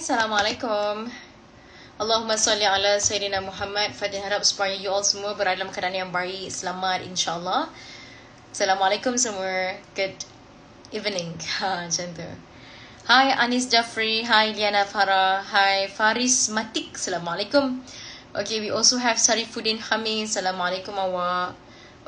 Assalamualaikum. Allahumma salli ala Sayyidina Muhammad. Fadil harap supaya you all semua berada dalam keadaan yang baik, selamat insyaAllah. Assalamualaikum semua. Good evening. Ha, macam tu. Hi Anis Jafri. Hi Liana Farah. Hi Faris Matik. Assalamualaikum. Okay, we also have Sarifuddin Hamid. Assalamualaikum awak.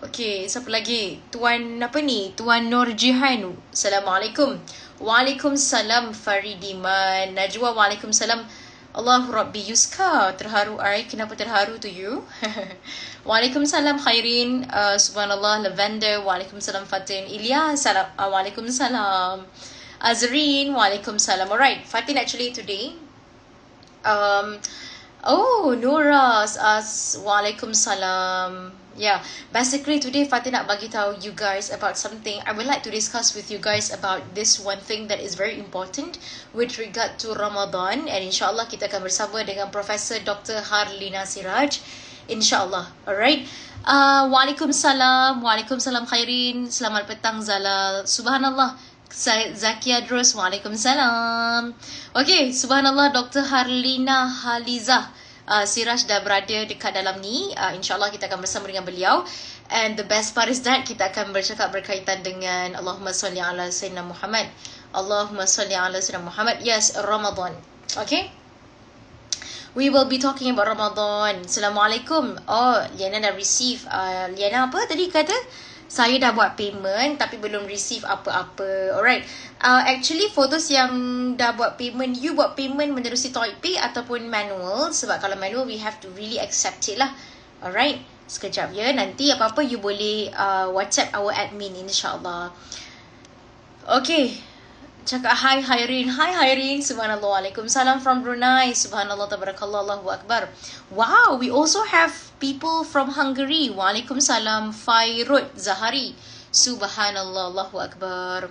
Okay, siapa lagi? Tuan apa ni? Tuan Nur Jihan. Assalamualaikum. Waalaikumsalam Faridiman. Najwa Waalaikumsalam. Allah Rabbi Yuska. Terharu I. Kenapa terharu to you? Waalaikumsalam Khairin. Uh, Subhanallah Lavender. Waalaikumsalam Fatin. Ilyas. Uh, Waalaikumsalam. Azrin. Waalaikumsalam. Alright. Fatin actually today. Um, oh, Nura. As, Waalaikumsalam. Yeah, basically today Fatih nak bagi tahu you guys about something. I would like to discuss with you guys about this one thing that is very important with regard to Ramadan and insyaAllah kita akan bersama dengan Profesor Dr. Harlina Siraj. InsyaAllah. Alright. Uh, Waalaikumsalam. Waalaikumsalam Khairin. Selamat petang Zalal. Subhanallah. Zakia Drus. Waalaikumsalam. Okay. Subhanallah Dr. Harlina Halizah uh, Siraj dah berada dekat dalam ni. Uh, InsyaAllah kita akan bersama dengan beliau. And the best part is that kita akan bercakap berkaitan dengan Allahumma salli ala Sayyidina Muhammad. Allahumma salli ala Sayyidina Muhammad. Yes, Ramadan. Okay? We will be talking about Ramadan. Assalamualaikum. Oh, Liana dah receive. Uh, Liana apa tadi kata? Saya dah buat payment tapi belum receive apa-apa. Alright. Uh, actually those yang dah buat payment, you buat payment menerusi Pay ataupun manual sebab kalau manual we have to really accept it lah. Alright. Sekejap ya. Nanti apa-apa you boleh uh, WhatsApp our admin insyaAllah. Okay. Cakap hi Hairin. Hi Hairin. Subhanallah. Waalaikumsalam from Brunei. Subhanallah. Tabarakallah. Allahu Akbar. Wow. We also have people from Hungary. Waalaikumsalam. Fairut Zahari. Subhanallah. Allahu Akbar.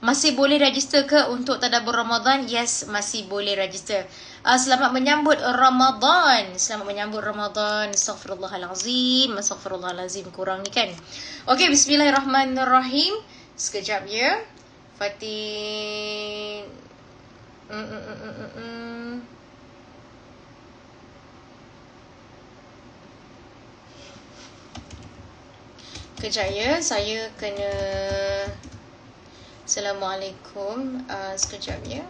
Masih boleh register ke untuk tadabur Ramadan? Yes, masih boleh register. Uh, selamat menyambut Ramadan. Selamat menyambut Ramadan. Astaghfirullahalazim. Astaghfirullahalazim. Kurang ni kan. Okay, bismillahirrahmanirrahim. Sekejap ya. Fatin mm, mm, mm. Kejap ya, saya kena Assalamualaikum uh, Sekejap ya.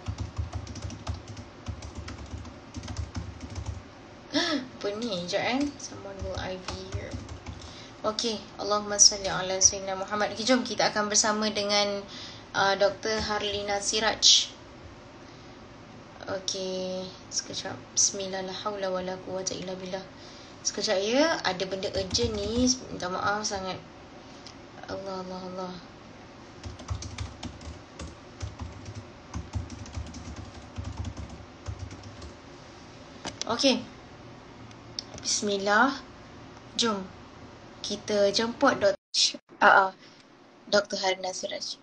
Apa ni, sekejap eh? Someone will IV here. Okay, Allahumma salli ala Sayyidina Muhammad. Okay, jom kita akan bersama dengan uh, Dr. Harlina Siraj. Okey, sekejap. Bismillah la haula wala quwata illa billah. Sekejap ya, ada benda urgent ni. Minta maaf sangat. Allah Allah Allah. Okey. Bismillah. Jom. Kita jemput Dr. Uh, uh, Dr. Harina Siraj.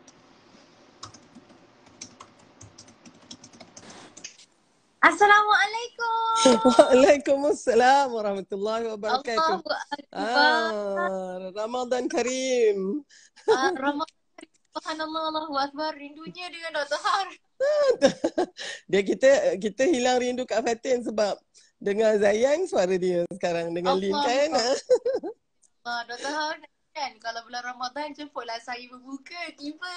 Assalamualaikum. Waalaikumsalam warahmatullahi wabarakatuh. Ah, Ramadan Karim. Ah, Ramadan Karim. Subhanallah, Allahu Akbar. Rindunya dengan Dr. Har. dia kita kita hilang rindu Kak Fatin sebab dengar Zayang suara dia sekarang dengan Allah. Lin kan. Allah, Dr. Har kan kalau bulan Ramadan jemputlah saya berbuka tiba.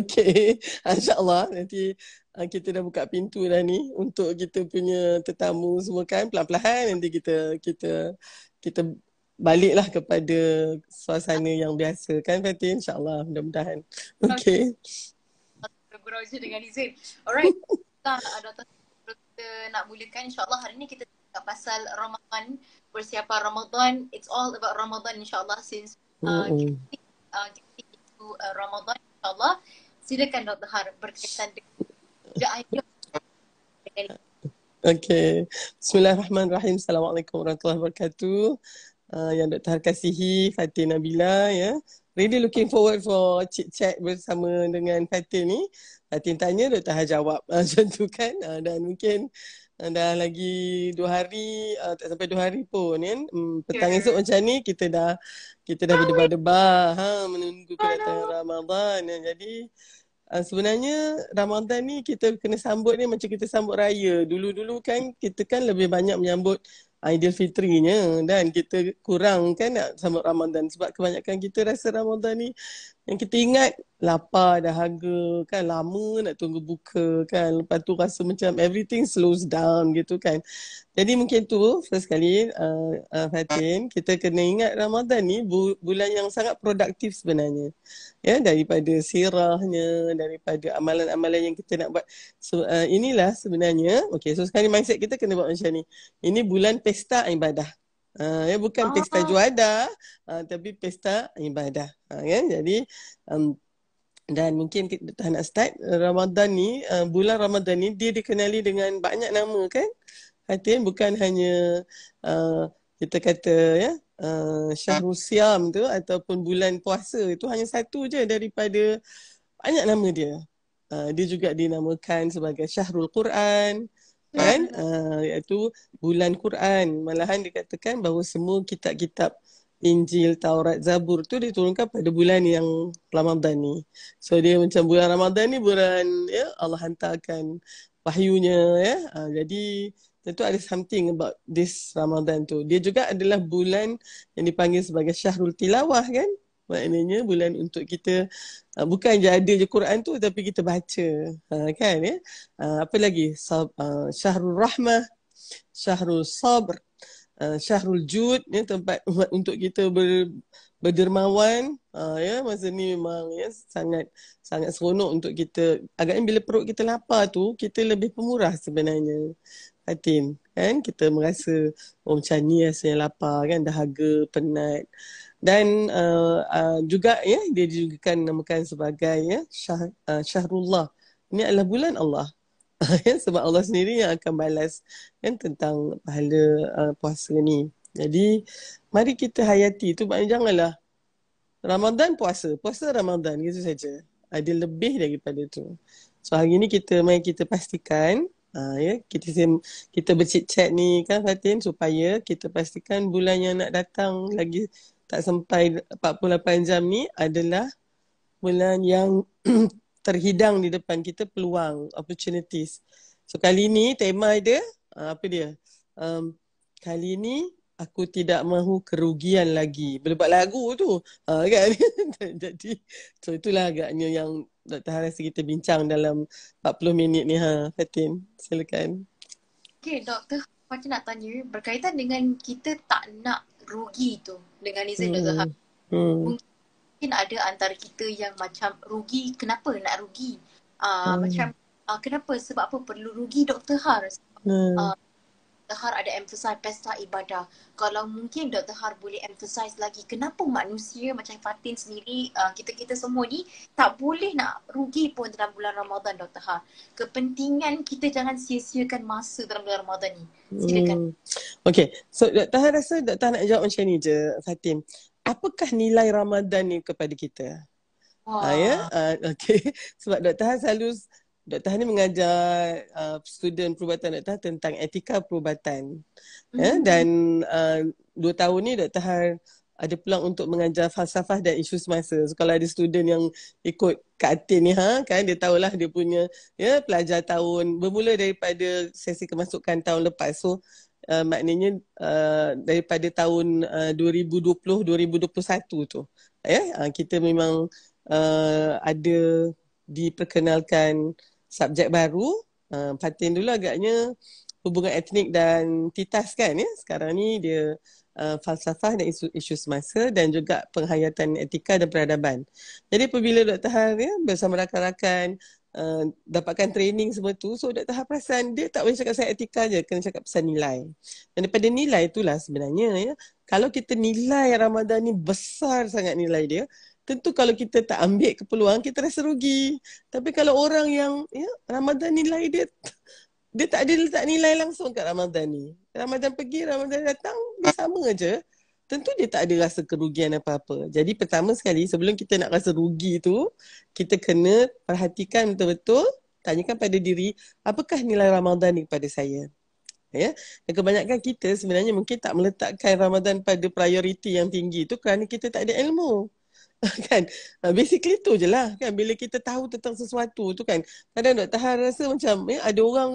okay, insyaAllah nanti kita dah buka pintu dah ni untuk kita punya tetamu semua kan pelan-pelan nanti kita kita kita baliklah kepada suasana yang biasa kan Fatin insyaAllah mudah-mudahan. Okay. Bergurau je dengan izin. Alright. Ada kita nak mulakan insyaAllah hari ni kita cakap pasal Ramadan persiapan Ramadan. It's all about Ramadan insyaAllah since uh, mm-hmm. kita, uh, kita itu uh, Ramadan insyaAllah. Silakan Dr. Har berkaitan dengan Okay. Bismillahirrahmanirrahim. Assalamualaikum warahmatullahi wabarakatuh. Uh, yang Dr. Kasihi, Fatin Nabila ya. Really looking forward for chit chat bersama dengan Fatin ni. Fatin tanya, Dr. Har jawab. Macam tu kan. Uh, dan mungkin dah lagi dua hari uh, tak sampai dua hari pun kan um, petang yeah. esok macam ni kita dah kita dah berdebar-debar ha menunggu kedatangan Ramadan ya. jadi uh, sebenarnya Ramadan ni kita kena sambut ni macam kita sambut raya. Dulu-dulu kan kita kan lebih banyak menyambut Aidilfitrinya dan kita kurang kan nak sambut Ramadan sebab kebanyakan kita rasa Ramadan ni yang kita ingat lapar dahaga kan? Lama nak tunggu buka kan? Lepas tu rasa macam everything slows down gitu kan? Jadi mungkin tu first kali uh, uh, Fatin kita kena ingat Ramadan ni bu- bulan yang sangat produktif sebenarnya. Ya daripada sirahnya daripada amalan-amalan yang kita nak buat. So uh, inilah sebenarnya okey so sekarang mindset kita kena buat macam ni. Ini bulan pesta ibadah Uh, ya bukan pesta ah. juada uh, tapi pesta ibadah. Uh, ya jadi um, dan mungkin kita dah nak start Ramadan ni uh, bulan Ramadan ni dia dikenali dengan banyak nama kan? Hati bukan hanya uh, kita kata ya uh, Syahrul Siam tu ataupun bulan puasa itu hanya satu je daripada banyak nama dia. Uh, dia juga dinamakan sebagai Syahrul Quran kan uh, iaitu bulan Quran malahan dikatakan bahawa semua kitab-kitab Injil, Taurat, Zabur tu diturunkan pada bulan yang Ramadan ni. So dia macam bulan Ramadan ni bulan ya Allah hantarkan wahyunya ya. Uh, jadi tentu ada something about this Ramadan tu. Dia juga adalah bulan yang dipanggil sebagai Syahrul Tilawah kan. Maknanya bulan untuk kita uh, bukan je ada je Quran tu tapi kita baca. Uh, kan ya. Uh, apa lagi? Sab, uh, Syahrul Rahmah, Syahrul Sabr, uh, Syahrul Jud ya tempat untuk kita ber, berdermawan. Uh, ya masa ni memang ya sangat sangat seronok untuk kita. Agaknya bila perut kita lapar tu kita lebih pemurah sebenarnya. Fatin kan? Kita merasa oh macam ni rasanya lapar kan? Dahaga penat. Dan uh, uh, juga ya dia juga kan namakan sebagai ya syah, uh, syahrullah. Ini adalah bulan Allah. Ya sebab Allah sendiri yang akan balas kan tentang pahala uh, puasa ni. Jadi mari kita hayati tu. Maknanya janganlah Ramadan puasa. Puasa Ramadan gitu saja. Ada lebih daripada tu. So hari ni kita mai kita pastikan uh, ya kita kita bercit chat ni kan Fatin supaya kita pastikan bulan yang nak datang lagi tak sampai 48 jam ni adalah bulan yang terhidang di depan kita peluang opportunities. So kali ni tema dia uh, apa dia? Um, kali ni aku tidak mahu kerugian lagi. Boleh buat lagu tu. Uh, kan? Jadi so itulah agaknya yang Dr. Haras kita bincang dalam 40 minit ni ha Fatin. Silakan. Okay, doktor macam nak tanya berkaitan dengan kita tak nak rugi tu dengan izin hmm. Dr. Hmm. Mungkin ada antara kita yang macam rugi, kenapa nak rugi? Uh, hmm. Macam uh, kenapa, sebab apa perlu rugi Dr. Har? Hmm. Uh, Dr. Har ada emphasize pesta ibadah. Kalau mungkin Dr. Har boleh emphasize lagi kenapa manusia macam Fatin sendiri, uh, kita-kita semua ni tak boleh nak rugi pun dalam bulan Ramadan Dr. Har. Kepentingan kita jangan sia-siakan masa dalam bulan Ramadan ni. Silakan. Hmm. Okay, so Dr. Har rasa Dr. Har nak jawab macam ni je Fatin. Apakah nilai Ramadan ni kepada kita? Wah. Uh, ya, uh, okay. Sebab Dr. Har selalu Dr. Hani mengajar uh, student perubatan Dr. tentang etika perubatan. Mm-hmm. Ya, dan uh, dua tahun ni Dr. Han ada peluang untuk mengajar falsafah dan isu semasa. So, kalau ada student yang ikut Kak Atin ni, ha, kan dia tahulah dia punya ya, pelajar tahun bermula daripada sesi kemasukan tahun lepas. So, uh, maknanya uh, daripada tahun uh, 2020-2021 tu. Ya, uh, kita memang uh, ada diperkenalkan subjek baru. Uh, Fatin dulu agaknya hubungan etnik dan titas kan ya. Sekarang ni dia uh, falsafah dan isu, isu semasa dan juga penghayatan etika dan peradaban. Jadi apabila Dr. Har ya, bersama rakan-rakan uh, dapatkan training semua tu, so Dr. Har perasan dia tak boleh cakap pasal etika je, kena cakap pasal nilai. Dan daripada nilai itulah sebenarnya ya, kalau kita nilai Ramadan ni besar sangat nilai dia, tentu kalau kita tak ambil keperluan kita rasa rugi. Tapi kalau orang yang ya Ramadan nilai dia dia tak ada letak nilai langsung kat Ramadan ni. Ramadan pergi, Ramadan datang, dia sama aja. Tentu dia tak ada rasa kerugian apa-apa. Jadi pertama sekali sebelum kita nak rasa rugi tu, kita kena perhatikan betul-betul, tanyakan pada diri, apakah nilai Ramadan ni kepada saya? Ya. Dan kebanyakan kita sebenarnya mungkin tak meletakkan Ramadan pada prioriti yang tinggi tu kerana kita tak ada ilmu. kan? Uh, basically tu je lah kan? Bila kita tahu tentang sesuatu tu kan kadang Dr. Han rasa macam ya, ada orang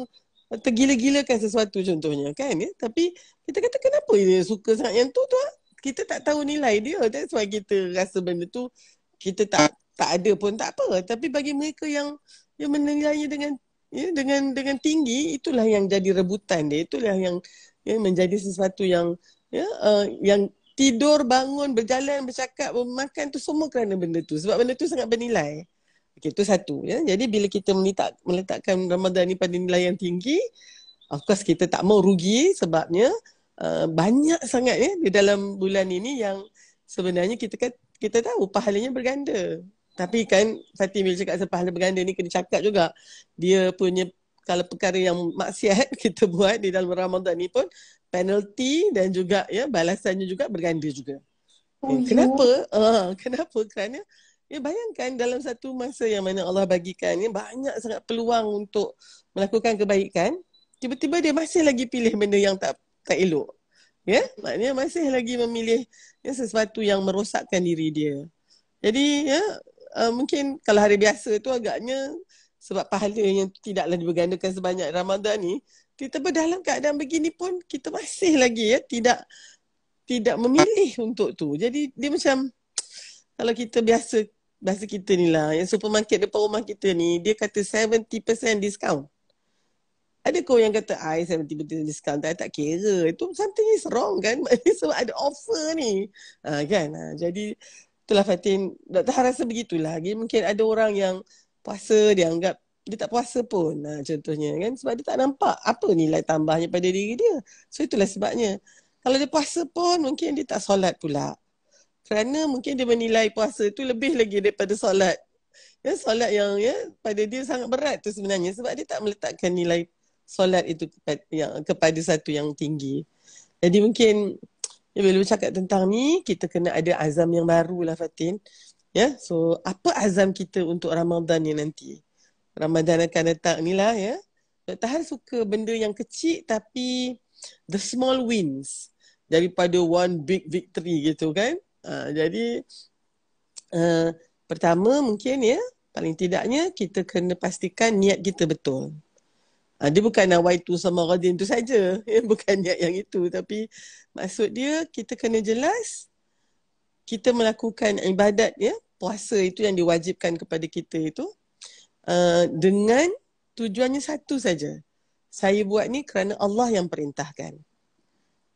tergila-gilakan sesuatu contohnya kan? Ya tapi kita kata kenapa dia suka sangat yang tu tu ha? kita tak tahu nilai dia. That's why kita rasa benda tu kita tak tak ada pun tak apa. Tapi bagi mereka yang yang menilainya dengan ya dengan dengan tinggi itulah yang jadi rebutan dia. Itulah yang ya menjadi sesuatu yang ya uh, yang tidur bangun berjalan bercakap makan tu semua kerana benda tu sebab benda tu sangat bernilai Okey, itu satu. Ya. Jadi bila kita meletak, meletakkan Ramadan ni pada nilai yang tinggi, of course kita tak mau rugi sebabnya uh, banyak sangat ya di dalam bulan ini yang sebenarnya kita kan kita tahu pahalanya berganda. Tapi kan Fatih bila cakap pahala berganda ni kena cakap juga dia punya kalau perkara yang maksiat kita buat di dalam Ramadan ni pun penalty dan juga ya balasannya juga berganda juga. Oh, eh, kenapa? Uh, kenapa? Kerana Ya bayangkan dalam satu masa yang mana Allah bagikan ya, banyak sangat peluang untuk melakukan kebaikan, tiba-tiba dia masih lagi pilih benda yang tak tak elok. Ya, maknanya masih lagi memilih ya, sesuatu yang merosakkan diri dia. Jadi ya uh, mungkin kalau hari biasa tu agaknya sebab pahalanya tidaklah dibergandakan sebanyak Ramadan ni, kita dalam keadaan begini pun kita masih lagi ya tidak tidak memilih untuk tu. Jadi dia macam kalau kita biasa bahasa kita ni lah, yang supermarket depan rumah kita ni, dia kata 70% discount. Ada kau yang kata, I 70% discount, I tak kira. Itu something is wrong kan? Sebab ada offer ni. Ha, kan? Ha, jadi, itulah Fatin. Dr. Han rasa begitulah. Mungkin ada orang yang puasa, dia anggap dia tak puasa pun. Ha, contohnya kan? Sebab dia tak nampak apa nilai tambahnya pada diri dia. So, itulah sebabnya. Kalau dia puasa pun, mungkin dia tak solat pula kerana mungkin dia menilai puasa tu lebih lagi daripada solat. Ya, solat yang ya pada dia sangat berat tu sebenarnya sebab dia tak meletakkan nilai solat itu kepada, yang, kepada satu yang tinggi. Jadi mungkin ya, bila bercakap tentang ni, kita kena ada azam yang baru lah Fatin. Ya, so apa azam kita untuk Ramadan ni nanti? Ramadan akan datang ni lah ya. Tahan suka benda yang kecil tapi the small wins daripada one big victory gitu kan. Uh, jadi uh, pertama mungkin ya paling tidaknya kita kena pastikan niat kita betul. Uh, dia bukan nawaitu sama radin tu saja, ya bukan niat yang itu tapi maksud dia kita kena jelas kita melakukan ibadat ya puasa itu yang diwajibkan kepada kita itu uh, dengan tujuannya satu saja. Saya buat ni kerana Allah yang perintahkan.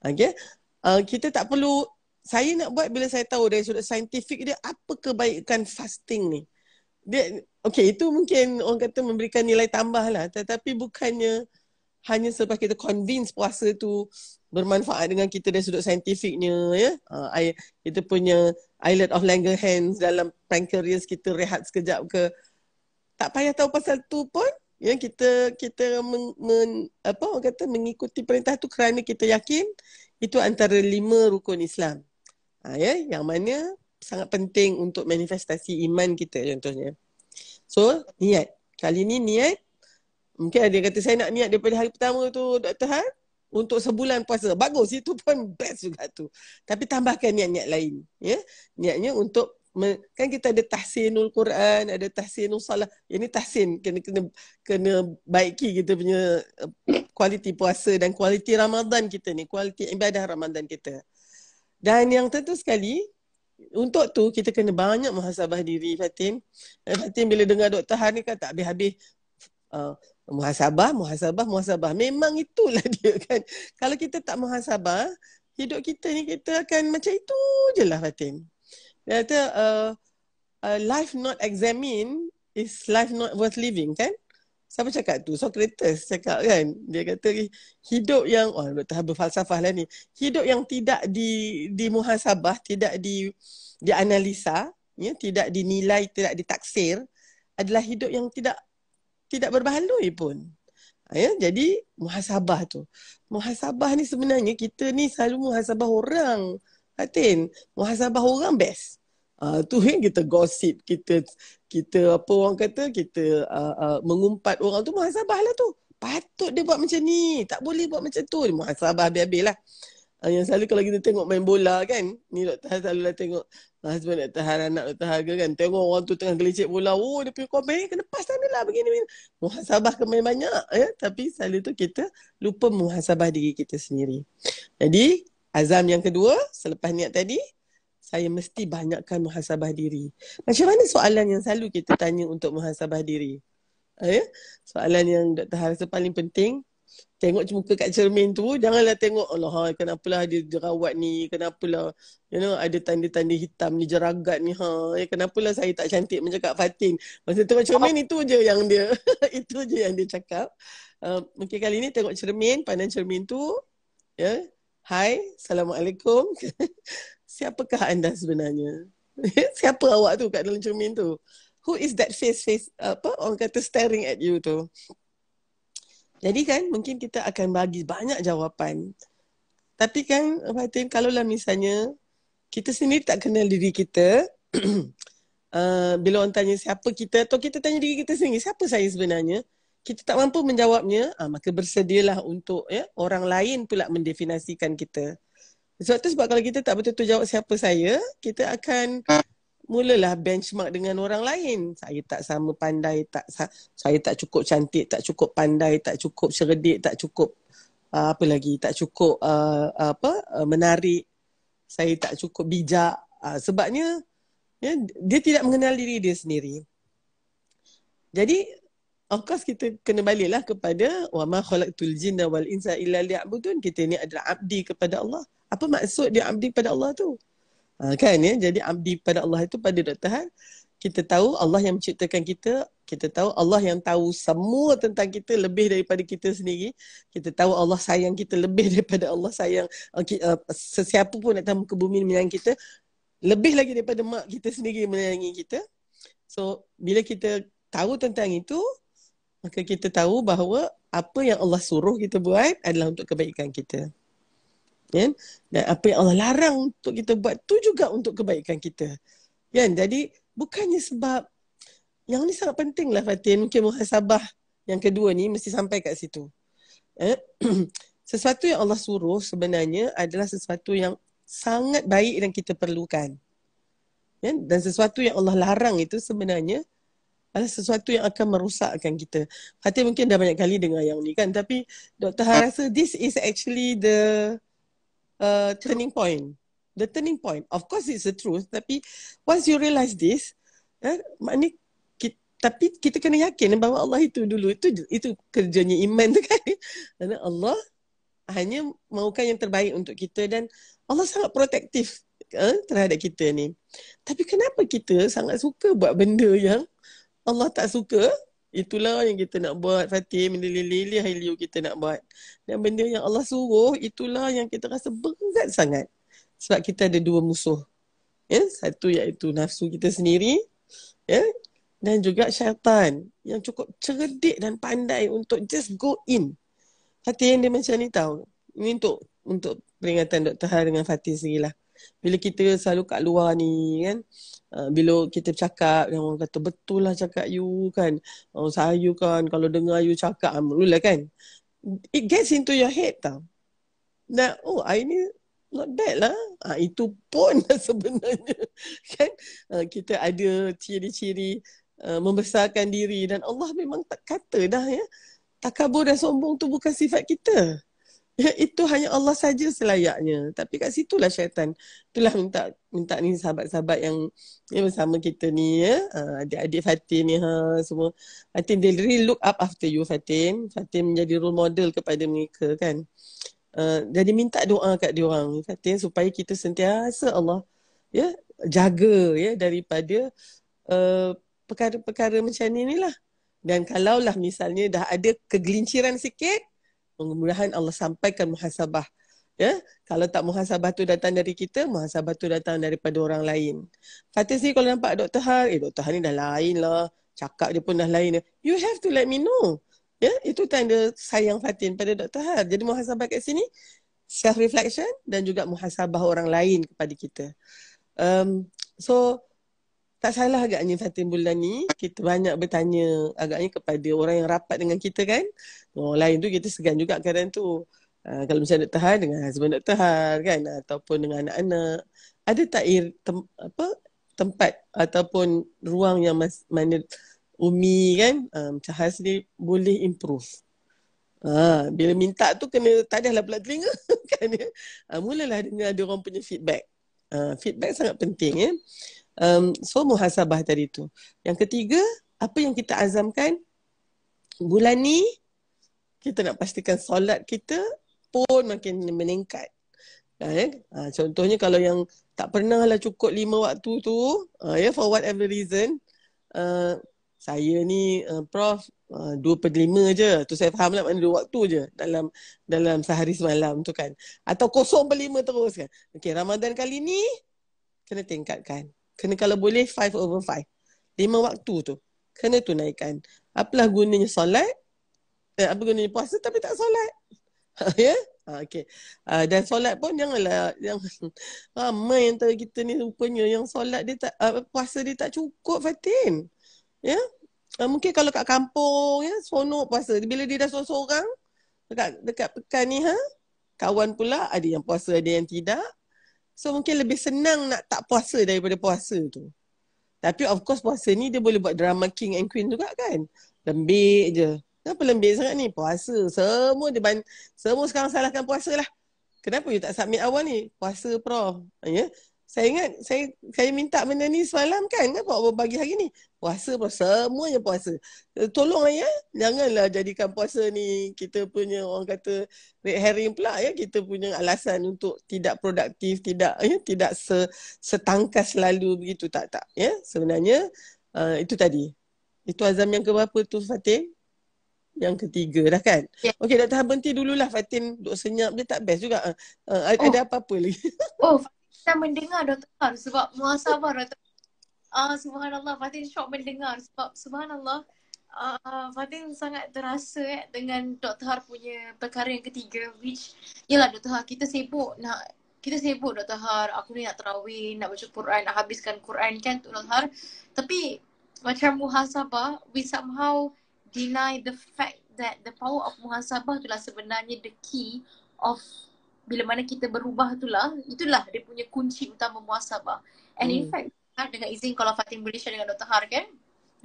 Okay? Uh, kita tak perlu saya nak buat bila saya tahu dari sudut saintifik dia apa kebaikan fasting ni. Dia okey itu mungkin orang kata memberikan nilai tambah lah tetapi bukannya hanya sebab kita convince puasa tu bermanfaat dengan kita dari sudut saintifiknya ya. Uh, kita punya islet of Langerhans dalam pancreas kita rehat sekejap ke tak payah tahu pasal tu pun ya kita kita men, men, apa orang kata mengikuti perintah tu kerana kita yakin itu antara lima rukun Islam. Ha, ya, yang mana sangat penting untuk manifestasi iman kita contohnya. So, niat. Kali ni niat, mungkin ada yang kata saya nak niat daripada hari pertama tu Dr. Han untuk sebulan puasa. Bagus, itu pun best juga tu. Tapi tambahkan niat-niat lain. Ya? Niatnya untuk kan kita ada tahsinul Quran, ada tahsinul salah. Yang ni tahsin kena kena kena baiki kita punya kualiti uh, puasa dan kualiti Ramadan kita ni, kualiti ibadah Ramadan kita. Dan yang tentu sekali untuk tu kita kena banyak muhasabah diri Fatin. Eh, Fatin bila dengar Dr. Han ni tak habis-habis uh, muhasabah, muhasabah, muhasabah. Memang itulah dia kan. Kalau kita tak muhasabah, hidup kita ni kita akan macam itu je lah Fatin. Dia kata uh, uh, life not examined is life not worth living kan? Siapa cakap tu? Socrates cakap kan. Dia kata hidup yang, oh Dr. berfalsafah lah ni. Hidup yang tidak di, di muhasabah, tidak di, dianalisa, ya, tidak dinilai, tidak ditaksir adalah hidup yang tidak tidak berbaloi pun. Ya, jadi muhasabah tu. Muhasabah ni sebenarnya kita ni selalu muhasabah orang. Hatin, muhasabah orang best. Uh, tu yang kita gosip, kita kita apa orang kata, kita uh, uh, mengumpat orang tu muhasabah lah tu. Patut dia buat macam ni, tak boleh buat macam tu. Muhasabah habis-habis lah. Uh, yang selalu kalau kita tengok main bola kan, ni Dr. Har selalu lah tengok husband Dr. Har, anak Dr. Har kan. Tengok orang tu tengah gelicit bola, oh dia punya komen kena pas sana lah begini. begini. Muhasabah kemain banyak ya. Tapi selalu tu kita lupa muhasabah diri kita sendiri. Jadi azam yang kedua selepas niat tadi, saya mesti banyakkan muhasabah diri. Macam mana soalan yang selalu kita tanya untuk muhasabah diri? Ya? Soalan yang Dr. Har rasa paling penting, tengok muka kat cermin tu, janganlah tengok, Allah, kenapalah dia jerawat ni, kenapalah, you know, ada tanda-tanda hitam ni, jeragat ni, ha, ya, kenapalah saya tak cantik macam Kak Fatin. Masa tengok cermin, itu je yang dia, itu je yang dia cakap. Uh, mungkin kali ni tengok cermin, pandang cermin tu, ya, yeah. Hai, Assalamualaikum. siapakah anda sebenarnya? Siapa awak tu kat dalam cermin tu? Who is that face face apa orang kata staring at you tu? Jadi kan mungkin kita akan bagi banyak jawapan. Tapi kan Fatin kalaulah misalnya kita sendiri tak kenal diri kita uh, bila orang tanya siapa kita atau kita tanya diri kita sendiri siapa saya sebenarnya kita tak mampu menjawabnya uh, maka bersedialah untuk ya orang lain pula mendefinisikan kita. Sebab tu sebab kalau kita tak betul-betul jawab siapa saya, kita akan mulalah benchmark dengan orang lain. Saya tak sama pandai, tak saya tak cukup cantik, tak cukup pandai, tak cukup cerdik, tak cukup uh, apa lagi, tak cukup uh, apa uh, menarik. Saya tak cukup bijak. Uh, sebabnya ya, dia tidak mengenal diri dia sendiri. Jadi of course kita kena baliklah kepada wa ma khalaqtul jinna wal insa illa liya'budun. Kita ni adalah abdi kepada Allah apa maksud dia abdi pada Allah tu? Ha, kan ya? Jadi abdi pada Allah itu pada Dr. Han, kita tahu Allah yang menciptakan kita, kita tahu Allah yang tahu semua tentang kita lebih daripada kita sendiri. Kita tahu Allah sayang kita lebih daripada Allah sayang uh, sesiapa pun datang ke bumi menyayangi kita. Lebih lagi daripada mak kita sendiri menyayangi kita. So, bila kita tahu tentang itu, maka kita tahu bahawa apa yang Allah suruh kita buat adalah untuk kebaikan kita kan dan apa yang Allah larang untuk kita buat tu juga untuk kebaikan kita kan jadi bukannya sebab yang ni sangat penting lah Fatin mungkin muhasabah yang kedua ni mesti sampai kat situ eh? sesuatu yang Allah suruh sebenarnya adalah sesuatu yang sangat baik dan kita perlukan kan dan sesuatu yang Allah larang itu sebenarnya adalah sesuatu yang akan merosakkan kita. Fatin mungkin dah banyak kali dengar yang ni kan. Tapi Dr. Ha rasa this is actually the uh, turning point. The turning point. Of course it's the truth. Tapi once you realize this, eh, maknanya kita, tapi kita kena yakin bahawa Allah itu dulu itu itu kerjanya iman tu kan. Kerana Allah hanya mahukan yang terbaik untuk kita dan Allah sangat protektif eh, terhadap kita ni. Tapi kenapa kita sangat suka buat benda yang Allah tak suka Itulah yang kita nak buat Fatim Lili-lili Hailiu kita nak buat Dan benda yang Allah suruh Itulah yang kita rasa berat sangat Sebab kita ada dua musuh ya? Satu iaitu nafsu kita sendiri ya? Dan juga syaitan Yang cukup cerdik dan pandai Untuk just go in Fatim dia macam ni tau Ini untuk untuk peringatan Dr. Har dengan Fatim sendiri lah bila kita selalu kat luar ni kan uh, bila kita cakap yang orang kata betul lah cakap you kan. Oh, saya kan kalau dengar you cakap alhamdulillah kan. It gets into your head tau. Nah oh I ni not bad lah. Ha, itu pun sebenarnya. Kan? Uh, kita ada ciri-ciri uh, membesarkan diri dan Allah memang tak kata dah ya. Takabur dan sombong tu bukan sifat kita itu hanya Allah saja selayaknya. Tapi kat situlah syaitan. Itulah minta minta ni sahabat-sahabat yang ya, bersama kita ni ya. Uh, adik-adik Fatin ni ha semua. Fatin they really look up after you Fatin. Fatin menjadi role model kepada mereka kan. Uh, jadi minta doa kat dia orang Fatin supaya kita sentiasa Allah ya jaga ya daripada uh, perkara-perkara macam ni lah. Dan kalaulah misalnya dah ada kegelinciran sikit mudah-mudahan Allah sampaikan muhasabah ya kalau tak muhasabah tu datang dari kita muhasabah tu datang daripada orang lain Fatih sih kalau nampak Dr. Har eh Dr. Har ni dah lain lah cakap dia pun dah lain you have to let me know ya itu tanda sayang Fatin pada Dr. Har jadi muhasabah kat sini self reflection dan juga muhasabah orang lain kepada kita um, so tak salah agaknya Fatin bulan ni kita banyak bertanya agaknya kepada orang yang rapat dengan kita kan. Orang lain tu kita segan juga kadang tu. Uh, kalau misalnya Dr. Har dengan husband Dr. Har kan ataupun dengan anak-anak ada tak ir, tem, apa tempat ataupun ruang yang mas, mana Umi kan uh, macam Has ni boleh improve. Ha, bila minta tu kena tak adalah pula telinga kan ya. Ha, mulalah dengar dia orang punya feedback. Ha, feedback sangat penting ya. Um, so muhasabah tadi tu. Yang ketiga, apa yang kita azamkan bulan ni kita nak pastikan solat kita pun makin meningkat. Ha, ya? ha, contohnya kalau yang tak pernah lah cukup lima waktu tu, ha, ya, for whatever reason, uh, saya ni uh, Prof uh, dua per lima je. Tu saya faham lah mana dua waktu je dalam dalam sehari semalam tu kan. Atau kosong per lima terus kan. Okay, Ramadan kali ni kena tingkatkan. Kena kalau boleh five over five. Lima waktu tu. Kena tunaikan. Apalah gunanya solat? Eh, apa gunanya puasa tapi tak solat? ya? Yeah? Ha, okay. Uh, dan solat pun janganlah yang ramai antara kita ni rupanya yang solat dia tak uh, puasa dia tak cukup Fatin. Ya? Yeah? Uh, mungkin kalau kat kampung ya seronok puasa. Bila dia dah seorang-seorang dekat dekat pekan ni ha kawan pula ada yang puasa ada yang tidak. So mungkin lebih senang nak tak puasa daripada puasa tu. Tapi of course puasa ni dia boleh buat drama king and queen juga kan. Lembik je. Kenapa lembik sangat ni? Puasa. Semua dia ban- semua sekarang salahkan puasa lah. Kenapa you tak submit awal ni? Puasa prof. Ya? Saya ingat saya saya minta benda ni semalam kan. Kenapa awak bagi hari ni? Puasa pun semuanya puasa. Eh, tolonglah ya. Janganlah jadikan puasa ni kita punya orang kata red herring pula ya. Kita punya alasan untuk tidak produktif, tidak ya, tidak se, setangkas selalu begitu tak tak ya. Sebenarnya uh, itu tadi. Itu azam yang keberapa tu Fatin? yang ketiga dah kan. Yeah. Okey, dah tahan berhenti dululah Fatin duk senyap dia tak best juga. Uh, uh, oh. Ada apa-apa lagi? oh, Fatin mendengar Dr. Sebab muasabah Dr. Ah, uh, subhanallah Fatin syok mendengar sebab subhanallah uh, Fatin sangat terasa eh, dengan Dr. Har punya perkara yang ketiga which yalah Dr. Har kita sibuk nak kita sibuk Dr. Har aku ni nak terawih, nak baca Quran, nak habiskan Quran kan Dr. Har. Tapi macam muhasabah we somehow deny the fact that the power of muhasabah itulah sebenarnya the key of bila mana kita berubah itulah itulah dia punya kunci utama muhasabah and hmm. in fact dengan izin kalau Fatin boleh share dengan Dr. Har kan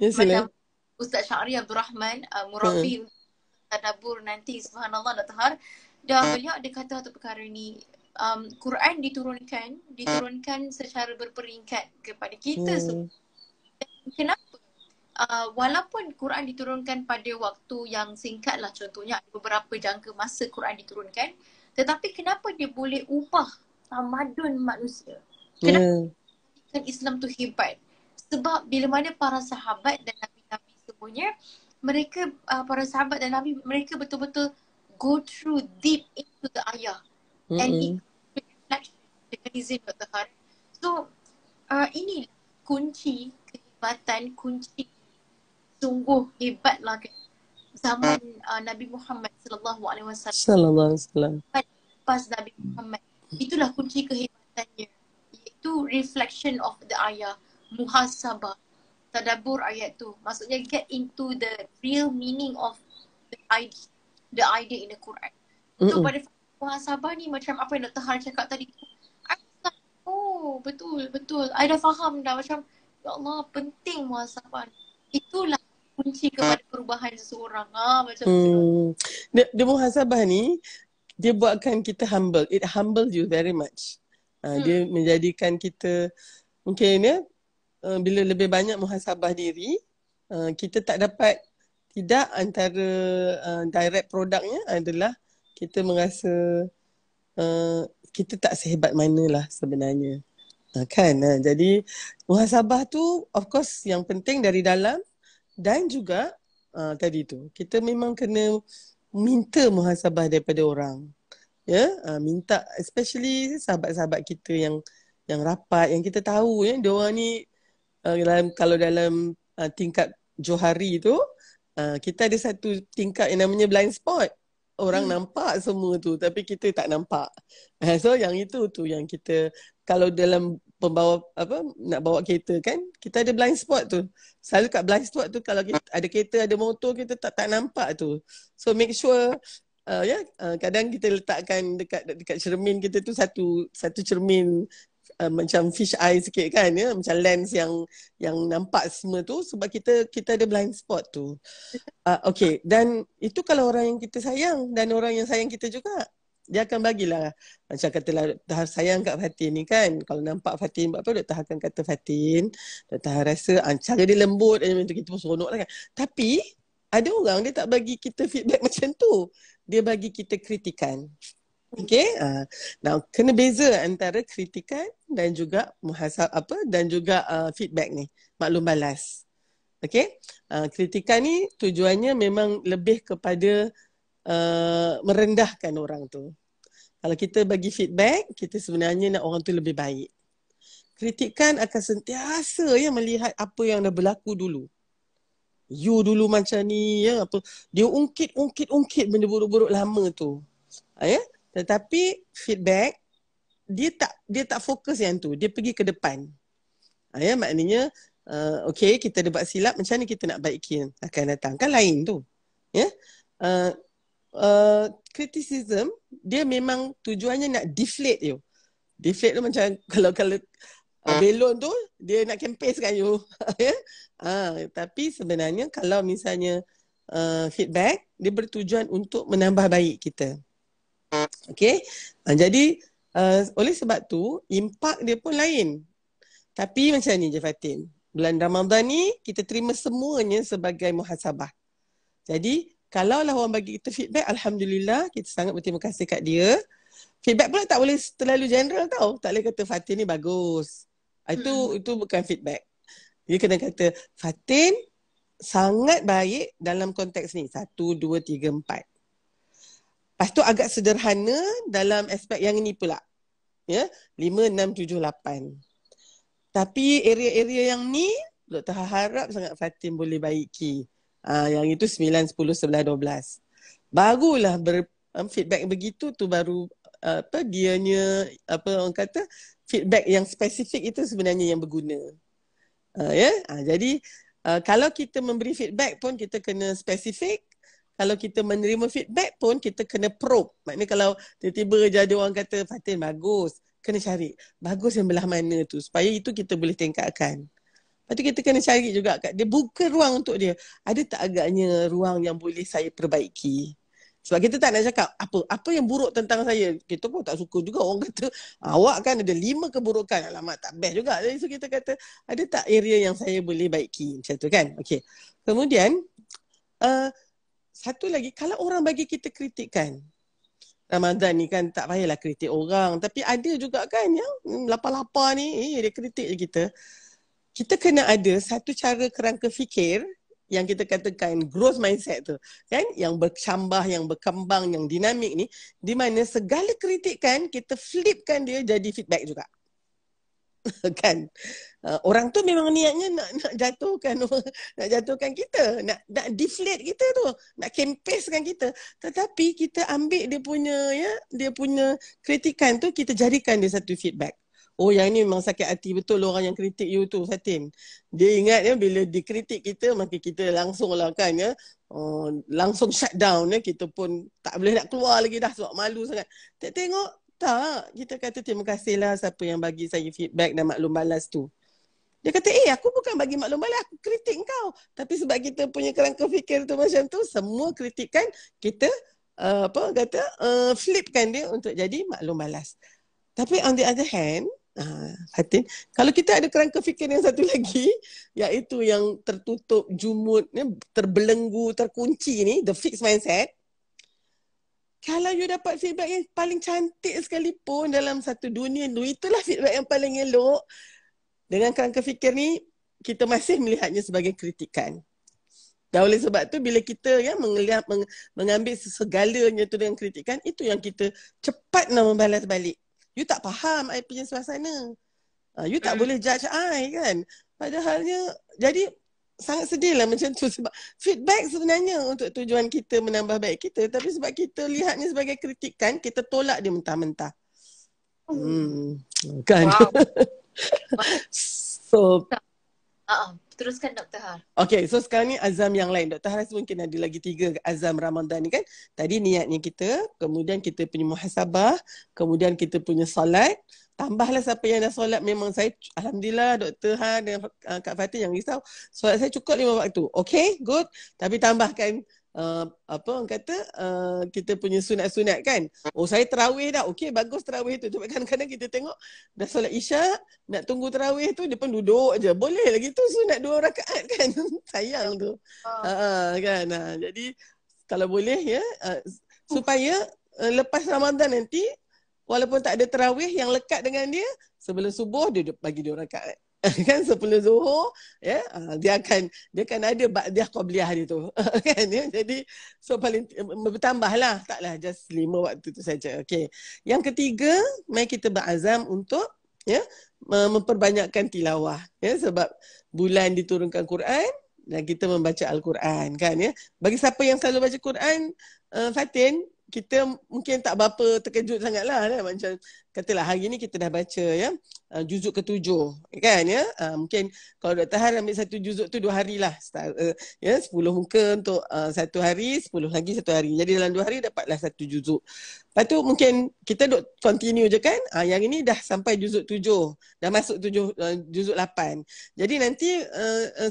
yes, macam Ustaz Syahri Abdul Rahman uh, murabi hmm. tadabur nanti subhanallah Dr. Har dah hmm. beliau ada kata satu perkara ni um, Quran diturunkan diturunkan secara berperingkat kepada kita hmm. kenapa uh, walaupun Quran diturunkan pada waktu yang singkat lah contohnya ada beberapa jangka masa Quran diturunkan tetapi kenapa dia boleh ubah tamadun manusia kenapa yeah. Islam tu hebat sebab bila mana para sahabat dan nabi-nabi semuanya mereka uh, para sahabat dan nabi mereka betul-betul go through deep into the ayah mm-hmm. and it reflection dengan izin Dr. Har so uh, ini kunci kehebatan kunci sungguh hebatlah zaman uh, Nabi Muhammad sallallahu alaihi wasallam. Sallallahu alaihi wasallam. Pas Nabi Muhammad. Itulah kunci kehebatannya. Iaitu reflection of the ayah, muhasabah, tadabbur ayat tu. Maksudnya get into the real meaning of the idea, the idea in the Quran. So pada muhasabah ni macam apa yang Dr. Har cakap tadi tu. Oh, betul, betul. I dah faham dah macam Ya Allah, penting muhasabah. Itulah kunci kepada perubahan seseorang. Ah macam hmm. tu. Dia, dia muhasabah ni dia buatkan kita humble. It humble you very much. Uh, hmm. Dia menjadikan kita mungkin ya uh, bila lebih banyak muhasabah diri uh, kita tak dapat tidak antara uh, direct produknya adalah kita merasa uh, kita tak sehebat manalah sebenarnya. Uh, kan? Uh, jadi muhasabah tu of course yang penting dari dalam dan juga uh, tadi tu kita memang kena minta muhasabah daripada orang ya yeah? uh, minta especially sahabat-sahabat kita yang yang rapat yang kita tahu ya dia orang ni uh, dalam kalau dalam uh, tingkat johari tu uh, kita ada satu tingkat yang namanya blind spot orang hmm. nampak semua tu tapi kita tak nampak so yang itu tu yang kita kalau dalam pembawa apa nak bawa kereta kan kita ada blind spot tu. Selalu kat blind spot tu kalau kita ada kereta ada motor kita tak tak nampak tu. So make sure uh, ya uh, kadang kita letakkan dekat dekat cermin kita tu satu satu cermin uh, macam fish eye sikit kan ya macam lens yang yang nampak semua tu sebab kita kita ada blind spot tu. Uh, okay dan itu kalau orang yang kita sayang dan orang yang sayang kita juga dia akan bagilah. Macam katalah Tahar sayang kat Fatin ni kan. Kalau nampak Fatin buat apa Dr. akan kata Fatin. Tahar rasa ah, cara dia lembut macam tu kita pun seronok lah kan. Tapi ada orang dia tak bagi kita feedback macam tu. Dia bagi kita kritikan. Okay, uh, now kena beza antara kritikan dan juga muhasab apa dan juga uh, feedback ni, maklum balas. Okay, uh, kritikan ni tujuannya memang lebih kepada uh, merendahkan orang tu. Kalau kita bagi feedback, kita sebenarnya nak orang tu lebih baik. Kritikan akan sentiasa ya melihat apa yang dah berlaku dulu. You dulu macam ni ya apa dia ungkit-ungkit-ungkit benda buruk-buruk lama tu. Ha, ya? Tetapi feedback dia tak dia tak fokus yang tu. Dia pergi ke depan. Ha, ya maknanya uh, okay kita ada buat silap macam ni kita nak baikin akan datang kan lain tu. Ya. Uh, uh, criticism dia memang tujuannya nak deflate you. Deflate tu macam kalau kalau uh, belon tu dia nak kempeskan you. ya. uh, tapi sebenarnya kalau misalnya uh, feedback dia bertujuan untuk menambah baik kita. Okay. Uh, jadi uh, oleh sebab tu impak dia pun lain. Tapi macam ni je Fatin. Bulan Ramadan ni kita terima semuanya sebagai muhasabah. Jadi kalau lah orang bagi kita feedback, Alhamdulillah kita sangat berterima kasih kat dia. Feedback pula tak boleh terlalu general tau. Tak boleh kata Fatin ni bagus. Ah, itu hmm. itu bukan feedback. Dia kena kata Fatin sangat baik dalam konteks ni. Satu, dua, tiga, empat. Lepas tu agak sederhana dalam aspek yang ini pula. Ya, lima, enam, tujuh, lapan. Tapi area-area yang ni, Dr. harap sangat Fatin boleh baiki. Uh, yang itu 9, 10, 11, 12. Barulah ber, um, feedback begitu tu baru uh, apa dianya apa orang kata feedback yang spesifik itu sebenarnya yang berguna. Uh, ya. Yeah? Uh, jadi uh, kalau kita memberi feedback pun kita kena spesifik. Kalau kita menerima feedback pun kita kena probe. Maknanya kalau tiba-tiba jadi orang kata Fatin bagus, kena cari bagus yang belah mana tu supaya itu kita boleh tingkatkan. Lepas tu kita kena cari juga kat dia buka ruang untuk dia. Ada tak agaknya ruang yang boleh saya perbaiki? Sebab kita tak nak cakap apa apa yang buruk tentang saya. Kita pun tak suka juga orang kata awak kan ada lima keburukan. Alamak tak best juga. Jadi so kita kata ada tak area yang saya boleh baiki macam tu kan? Okey. Kemudian uh, satu lagi kalau orang bagi kita kritik kan. Ramadan ni kan tak payahlah kritik orang. Tapi ada juga kan yang lapar-lapar ni eh, dia kritik je kita kita kena ada satu cara kerangka fikir yang kita katakan growth mindset tu kan? Yang bercambah yang berkembang yang dinamik ni di mana segala kritikan kita flipkan dia jadi feedback juga. Kan? Uh, orang tu memang niatnya nak nak jatuhkan nak jatuhkan kita nak nak deflate kita tu nak kempeskan kita. Tetapi kita ambil dia punya ya dia punya kritikan tu kita jadikan dia satu feedback Oh yang ni memang sakit hati betul orang yang kritik you tu Fatin. Dia ingat ya bila dikritik kita maka kita langsung lah kan ya. Oh, langsung shut down ya. Kita pun tak boleh nak keluar lagi dah sebab malu sangat. Tak tengok tak. Kita kata terima kasih lah siapa yang bagi saya feedback dan maklum balas tu. Dia kata eh aku bukan bagi maklum balas aku kritik kau. Tapi sebab kita punya kerangka fikir tu macam tu semua kritikan kita uh, apa kata uh, flipkan dia untuk jadi maklum balas. Tapi on the other hand, Uh, Fatin, kalau kita ada kerangka fikir yang satu lagi iaitu yang tertutup, jumut, terbelenggu, terkunci ni, the fixed mindset. Kalau you dapat feedback yang paling cantik sekalipun dalam satu dunia tu, itulah feedback yang paling elok. Dengan kerangka fikir ni, kita masih melihatnya sebagai kritikan. Dan oleh sebab tu bila kita ya mengambil segalanya tu dengan kritikan, itu yang kita cepat nak membalas balik. You tak faham I punya suasana. Uh, you tak hmm. boleh judge I kan. Padahalnya, jadi sangat sedih lah macam tu sebab feedback sebenarnya untuk tujuan kita menambah baik kita tapi sebab kita lihatnya sebagai kritikan kita tolak dia mentah-mentah. Hmm. Kan? Wow. so Uh, teruskan Dr. Har. Okay, so sekarang ni azam yang lain. Dr. Har mungkin ada lagi tiga azam Ramadan ni kan. Tadi niatnya kita, kemudian kita punya muhasabah, kemudian kita punya solat. Tambahlah siapa yang dah solat memang saya, Alhamdulillah Dr. Har dan uh, Kak Fatih yang risau. Solat saya cukup lima waktu. Okay, good. Tapi tambahkan uh, apa orang kata uh, kita punya sunat-sunat kan. Oh saya terawih dah. Okey bagus terawih tu. Cuma kadang-kadang kita tengok dah solat Isya nak tunggu terawih tu dia pun duduk aja. Boleh lagi tu sunat dua rakaat kan. Sayang tu. Ha uh. uh, kan. Uh, jadi kalau boleh ya uh, supaya uh, lepas Ramadan nanti walaupun tak ada terawih yang lekat dengan dia sebelum subuh dia bagi dua rakaat. kan sebelum zuhur ya uh, dia akan dia akan ada ba'diyah qabliyah dia tu kan ya. Jadi so paling bertambahlah taklah just lima waktu tu saja okey. Yang ketiga mai kita berazam untuk ya memperbanyakkan tilawah ya sebab bulan diturunkan Quran dan kita membaca al-Quran kan ya. Bagi siapa yang selalu baca Quran uh, Fatin kita mungkin tak berapa terkejut sangatlah kan? Macam katalah hari ni kita dah baca ya uh, juzuk ketujuh kan ya? Uh, mungkin kalau Dr. Han ambil satu juzuk tu dua hari lah uh, ya sepuluh muka untuk satu hari sepuluh lagi satu hari. Jadi dalam dua hari dapatlah satu juzuk. Lepas tu mungkin kita duk continue je kan? Yang ini dah sampai juzuk tujuh dah masuk tujuh uh, juzuk lapan. Jadi nanti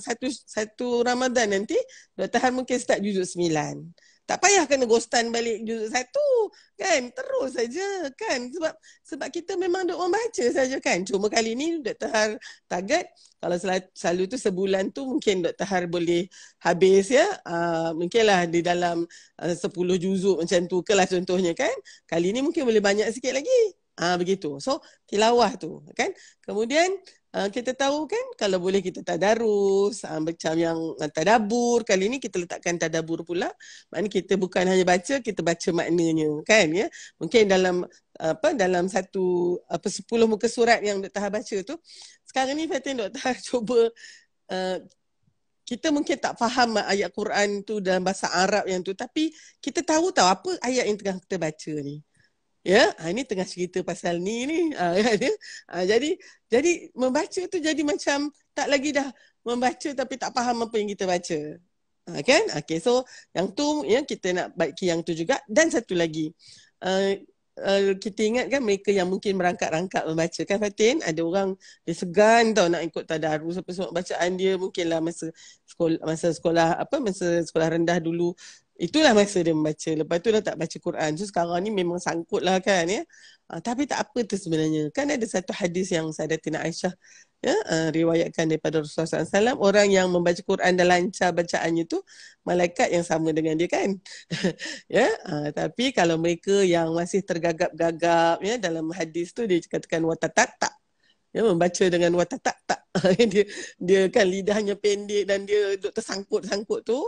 satu satu Ramadan nanti Dr. Han mungkin start juzuk sembilan tak payah kena ghostan balik juzuk satu kan terus saja kan sebab sebab kita memang duk membaca saja kan cuma kali ni Dr. Har target kalau sel- selalu tu sebulan tu mungkin Dr. Har boleh habis ya uh, mungkinlah di dalam uh, 10 juzuk macam tu kelas contohnya kan kali ni mungkin boleh banyak sikit lagi Ah uh, begitu. So tilawah tu kan. Kemudian uh, kita tahu kan kalau boleh kita tadarus uh, macam yang uh, tadabur kali ni kita letakkan tadabur pula maknanya kita bukan hanya baca kita baca maknanya kan ya mungkin dalam apa dalam satu apa sepuluh muka surat yang Dr. baca tu sekarang ni Fatin Dr. cuba uh, kita mungkin tak faham ayat Quran tu dalam bahasa Arab yang tu tapi kita tahu tahu apa ayat yang tengah kita baca ni Ya, ha, ini tengah cerita pasal ni ni. Ha, ya, ha, jadi jadi membaca tu jadi macam tak lagi dah membaca tapi tak faham apa yang kita baca. Ha, kan? Okay, so yang tu ya kita nak baiki yang tu juga. Dan satu lagi, uh, uh, kita ingat kan mereka yang mungkin merangkak-rangkak membaca kan Fatin ada orang dia segan tau nak ikut tadarus apa bacaan dia mungkinlah masa sekolah masa sekolah apa masa sekolah rendah dulu Itulah masa dia membaca. Lepas tu dah tak baca Quran. So sekarang ni memang sangkut lah kan ya. Uh, tapi tak apa tu sebenarnya. Kan ada satu hadis yang Sadatina Aisyah ya, uh, riwayatkan daripada Rasulullah SAW. Orang yang membaca Quran dan lancar bacaannya tu malaikat yang sama dengan dia kan. ya, uh, Tapi kalau mereka yang masih tergagap-gagap ya, dalam hadis tu dia katakan watatak tak. Ya, membaca dengan watatak tak. dia, dia kan lidahnya pendek dan dia tersangkut-sangkut tu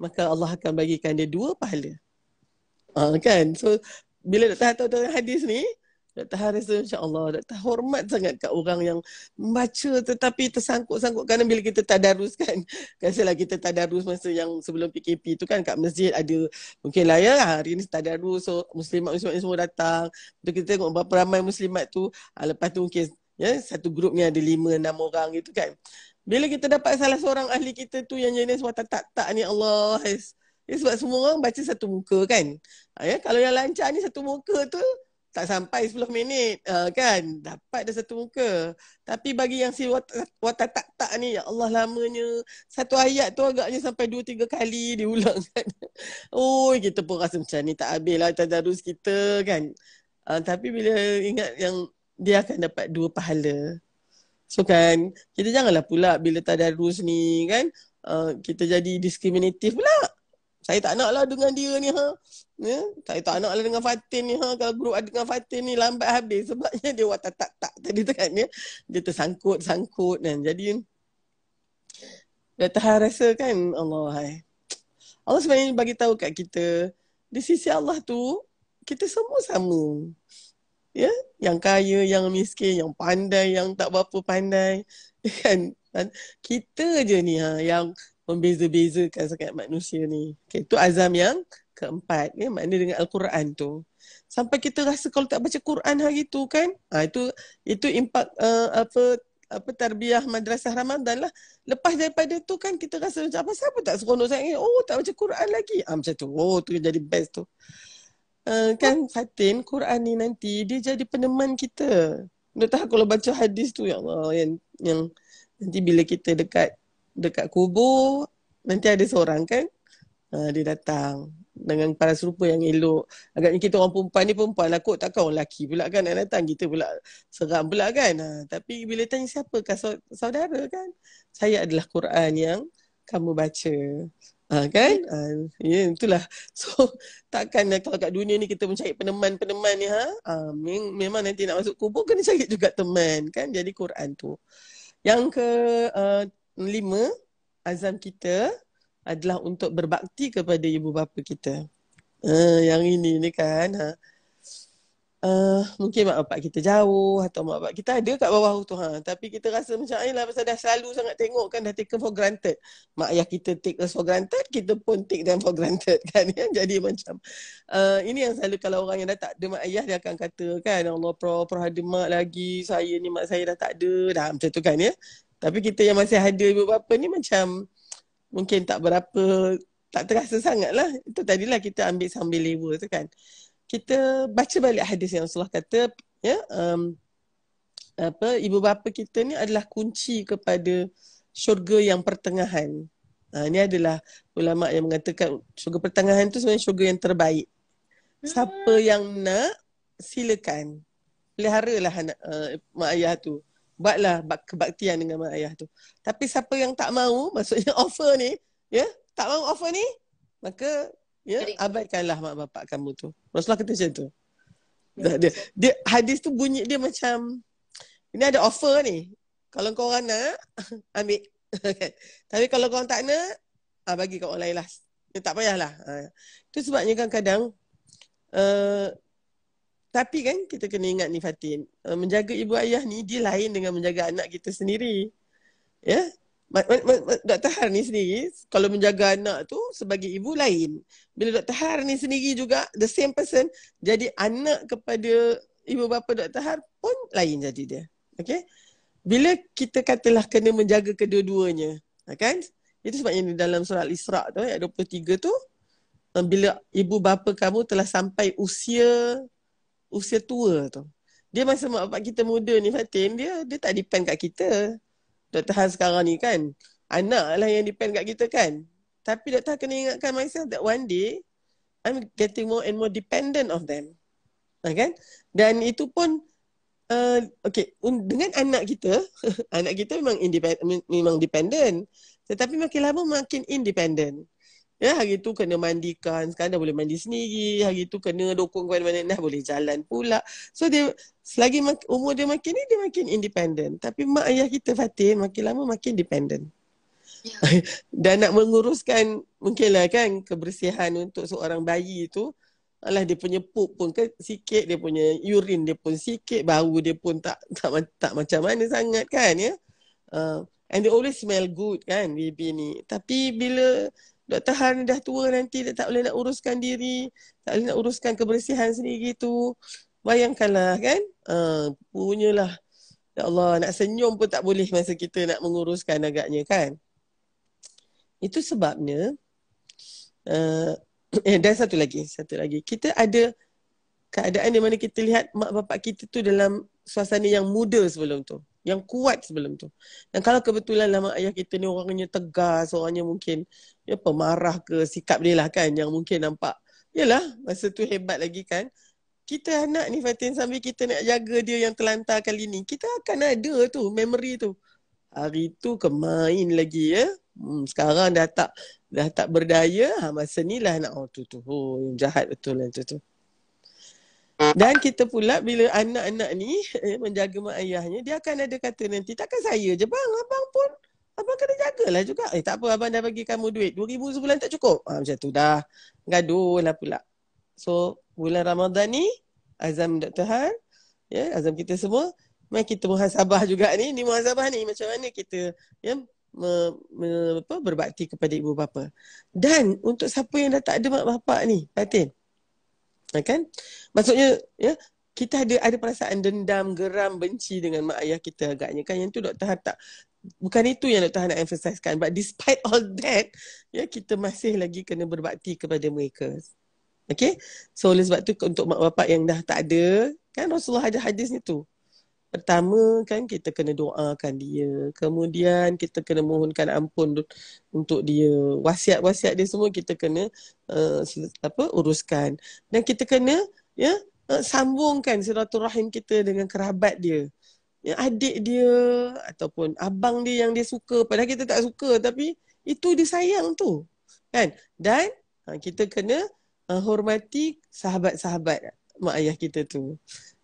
maka Allah akan bagikan dia dua pahala. Ha, kan? So, bila Dr. tahu tentang hadis ni, Dr. Har rasa insyaAllah Dr. hormat sangat kat orang yang membaca tetapi tersangkut-sangkut kerana bila kita tadarus kan Biasalah kita tadarus masa yang sebelum PKP tu kan kat masjid ada mungkin lah ya hari ni tadarus so muslimat-muslimat semua datang Lepas kita tengok berapa ramai muslimat tu ha, lepas tu mungkin ya satu grup ni ada lima enam orang gitu kan bila kita dapat salah seorang ahli kita tu yang jenis wata tak tak ni Allah has. Ya, sebab semua orang baca satu muka kan. Ha, ya, kalau yang lancar ni satu muka tu tak sampai 10 minit uh, kan. Dapat dah satu muka. Tapi bagi yang si wata, wata tak tak ni ya Allah lamanya. Satu ayat tu agaknya sampai 2-3 kali diulang kan. Oh kita pun rasa macam ni tak habis lah tadarus kita kan. Uh, tapi bila ingat yang dia akan dapat dua pahala. So kan, kita janganlah pula bila tadarus ni kan, uh, kita jadi diskriminatif pula. Saya tak nak lah dengan dia ni ha. Ya? Saya tak nak lah dengan Fatin ni ha. Kalau grup ada dengan Fatin ni lambat habis. Sebabnya dia watak tak tak tadi tu kan ya. Dia tersangkut-sangkut kan. Jadi, tahan rasa kan Allah hai. Allah sebenarnya bagi tahu kat kita, di sisi Allah tu, kita semua sama ya yang kaya yang miskin yang pandai yang tak berapa pandai kan kita je ni ha yang membeza-bezakan sangat manusia ni okay, itu azam yang keempat ya makna dengan al-Quran tu sampai kita rasa kalau tak baca Quran hari tu kan ha, itu itu impak uh, apa apa tarbiyah madrasah Ramadan lah. Lepas daripada tu kan kita rasa macam apa siapa tak seronok sangat. Oh tak baca Quran lagi. Ah, macam tu. Oh tu jadi best tu. Uh, kan Fatin Quran ni nanti dia jadi peneman kita. Nak tahu kalau baca hadis tu ya Allah yang yang nanti bila kita dekat dekat kubur nanti ada seorang kan uh, dia datang dengan para serupa yang elok. Agaknya kita orang perempuan ni perempuan lah kot. Takkan orang lelaki pula kan nak datang. Kita pula seram pula kan. Ha, tapi bila tanya siapakah saudara kan. Saya adalah Quran yang kamu baca. Ha, kan? Ha, ya itulah. So takkan kalau kat dunia ni kita mencari peneman-peneman ni. Ha? Ha, memang nanti nak masuk kubur kena cari juga teman. kan? Jadi Quran tu. Yang ke uh, lima azam kita adalah untuk berbakti kepada ibu bapa kita. Uh, yang ini ni kan. Ha. Uh, mungkin mak bapak kita jauh atau mak bapak kita ada kat bawah tu ha. Tapi kita rasa macam ayolah pasal dah selalu sangat tengok kan dah taken for granted. Mak ayah kita take us for granted kita pun take them for granted kan ya. Jadi macam uh, ini yang selalu kalau orang yang dah tak ada mak ayah dia akan kata kan Allah pro pro ada mak lagi saya ni mak saya dah tak ada. Dah macam tu kan ya. Tapi kita yang masih ada ibu bapa ni macam mungkin tak berapa tak terasa sangat lah. Itu tadilah kita ambil sambil lewa tu kan. Kita baca balik hadis yang Rasulullah kata ya um, apa ibu bapa kita ni adalah kunci kepada syurga yang pertengahan. Ha, ini adalah ulama yang mengatakan syurga pertengahan tu sebenarnya syurga yang terbaik. Siapa hmm. yang nak silakan peliharalah anak uh, mak ayah tu buatlah kebaktian dengan mak ayah tu. Tapi siapa yang tak mau, maksudnya offer ni, ya, tak mau offer ni, maka ya abaikanlah mak bapak kamu tu. Rasulullah kata macam tu. Ya, dia, dia, hadis tu bunyi dia macam ini ada offer ni. Kalau kau orang nak, ambil. Tapi kalau kau orang tak nak, ah, bagi kau orang lain lah. Ya, tak payahlah. Ha. Itu sebabnya kan kadang uh, tapi kan kita kena ingat ni Fatin, uh, menjaga ibu ayah ni dia lain dengan menjaga anak kita sendiri. Ya? Dr. Har ni sendiri, kalau menjaga anak tu sebagai ibu lain. Bila Dr. Har ni sendiri juga, the same person, jadi anak kepada ibu bapa Dr. Har pun lain jadi dia. Okay? Bila kita katalah kena menjaga kedua-duanya, ha, kan? Itu sebabnya dalam surah Al-Isra' tu, ayat 23 tu, uh, bila ibu bapa kamu telah sampai usia usia tua tu. Dia masa mak bapak kita muda ni Fatin, dia dia tak depend kat kita. Dr. Han sekarang ni kan, anak lah yang depend kat kita kan. Tapi Dr. Han kena ingatkan myself that one day, I'm getting more and more dependent of them. Ha, kan? Dan itu pun, uh, okay, dengan anak kita, anak kita memang independent, memang dependent. Tetapi makin lama makin independent. Ya, hari tu kena mandikan. Sekarang dah boleh mandi sendiri. Hari tu kena dukung ke mana-mana dah boleh jalan pula. So dia selagi umur dia makin ni dia makin independent. Tapi mak ayah kita Fatin makin lama makin dependent. Ya. Dan nak menguruskan mungkinlah kan kebersihan untuk seorang bayi tu Alah dia punya pup pun ke sikit, dia punya urine dia pun sikit, bau dia pun tak tak, tak macam mana sangat kan ya. Uh, and they always smell good kan baby ni. Tapi bila Dr. Han dah tua nanti dia tak boleh nak uruskan diri, tak boleh nak uruskan kebersihan sendiri tu. Bayangkanlah kan, uh, punyalah. Ya Allah, nak senyum pun tak boleh masa kita nak menguruskan agaknya kan. Itu sebabnya, uh, eh, dan satu lagi, satu lagi. Kita ada keadaan di mana kita lihat mak bapak kita tu dalam suasana yang muda sebelum tu yang kuat sebelum tu. Dan kalau kebetulan lama ayah kita ni orangnya tegas, orangnya mungkin ya pemarah ke sikap dia lah kan yang mungkin nampak yalah masa tu hebat lagi kan. Kita anak ni Fatin sambil kita nak jaga dia yang terlantar kali ni, kita akan ada tu memory tu. Hari tu kemain lagi ya. Hmm, sekarang dah tak dah tak berdaya, ha, masa ni lah nak oh tu tu. Oh, jahat betul lah tu tu. Dan kita pula bila anak-anak ni eh, menjaga mak ayahnya, dia akan ada kata nanti, takkan saya je bang, abang pun, abang kena jagalah juga. Eh tak apa, abang dah bagi kamu duit, RM2,000 sebulan tak cukup. Ha, macam tu dah, gaduh lah pula. So, bulan Ramadan ni, azam Dr. Han, ya, azam kita semua, mari kita muhasabah juga ni, ni muhasabah ni, macam mana kita, ya, me, me, apa, berbakti kepada ibu bapa. Dan untuk siapa yang dah tak ada mak bapak ni, Fatin, Ya kan? Maksudnya ya kita ada ada perasaan dendam, geram, benci dengan mak ayah kita agaknya kan yang tu Dr. Har tak bukan itu yang Dr. Har nak emphasizekan but despite all that ya kita masih lagi kena berbakti kepada mereka. Okay, so oleh sebab tu untuk mak bapak yang dah tak ada kan Rasulullah ada hadis ni tu. Pertama kan kita kena doakan dia. Kemudian kita kena mohonkan ampun untuk dia. Wasiat-wasiat dia semua kita kena uh, apa uruskan. Dan kita kena ya uh, sambungkan silaturahim kita dengan kerabat dia. Ya adik dia ataupun abang dia yang dia suka padahal kita tak suka tapi itu dia sayang tu. Kan? Dan uh, kita kena uh, hormati sahabat-sahabat mak ayah kita tu.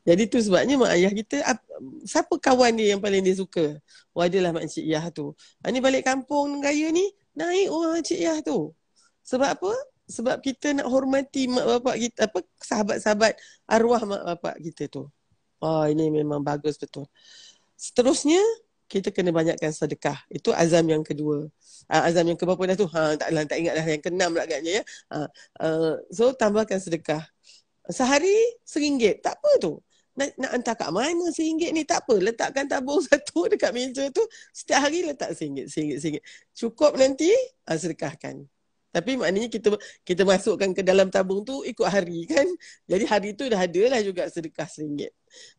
Jadi tu sebabnya mak ayah kita siapa kawan dia yang paling dia suka? Oh adalah mak cik Yah tu. Ha, ni balik kampung raya ni naik orang cik Yah tu. Sebab apa? Sebab kita nak hormati mak bapak kita apa sahabat-sahabat arwah mak bapak kita tu. Oh ini memang bagus betul. Seterusnya kita kena banyakkan sedekah. Itu azam yang kedua. Uh, azam yang keberapa dah tu? Ha, tak ingat dah yang keenam lah agaknya ya. Uh, uh, so tambahkan sedekah. Sehari seringgit. Tak apa tu nak, nak hantar kat mana seringgit ni? Tak apa letakkan tabung satu dekat meja tu setiap hari letak seringgit seringgit seringgit. Cukup nanti uh, sedekahkan. Tapi maknanya kita kita masukkan ke dalam tabung tu ikut hari kan? Jadi hari tu dah ada lah juga sedekah seringgit.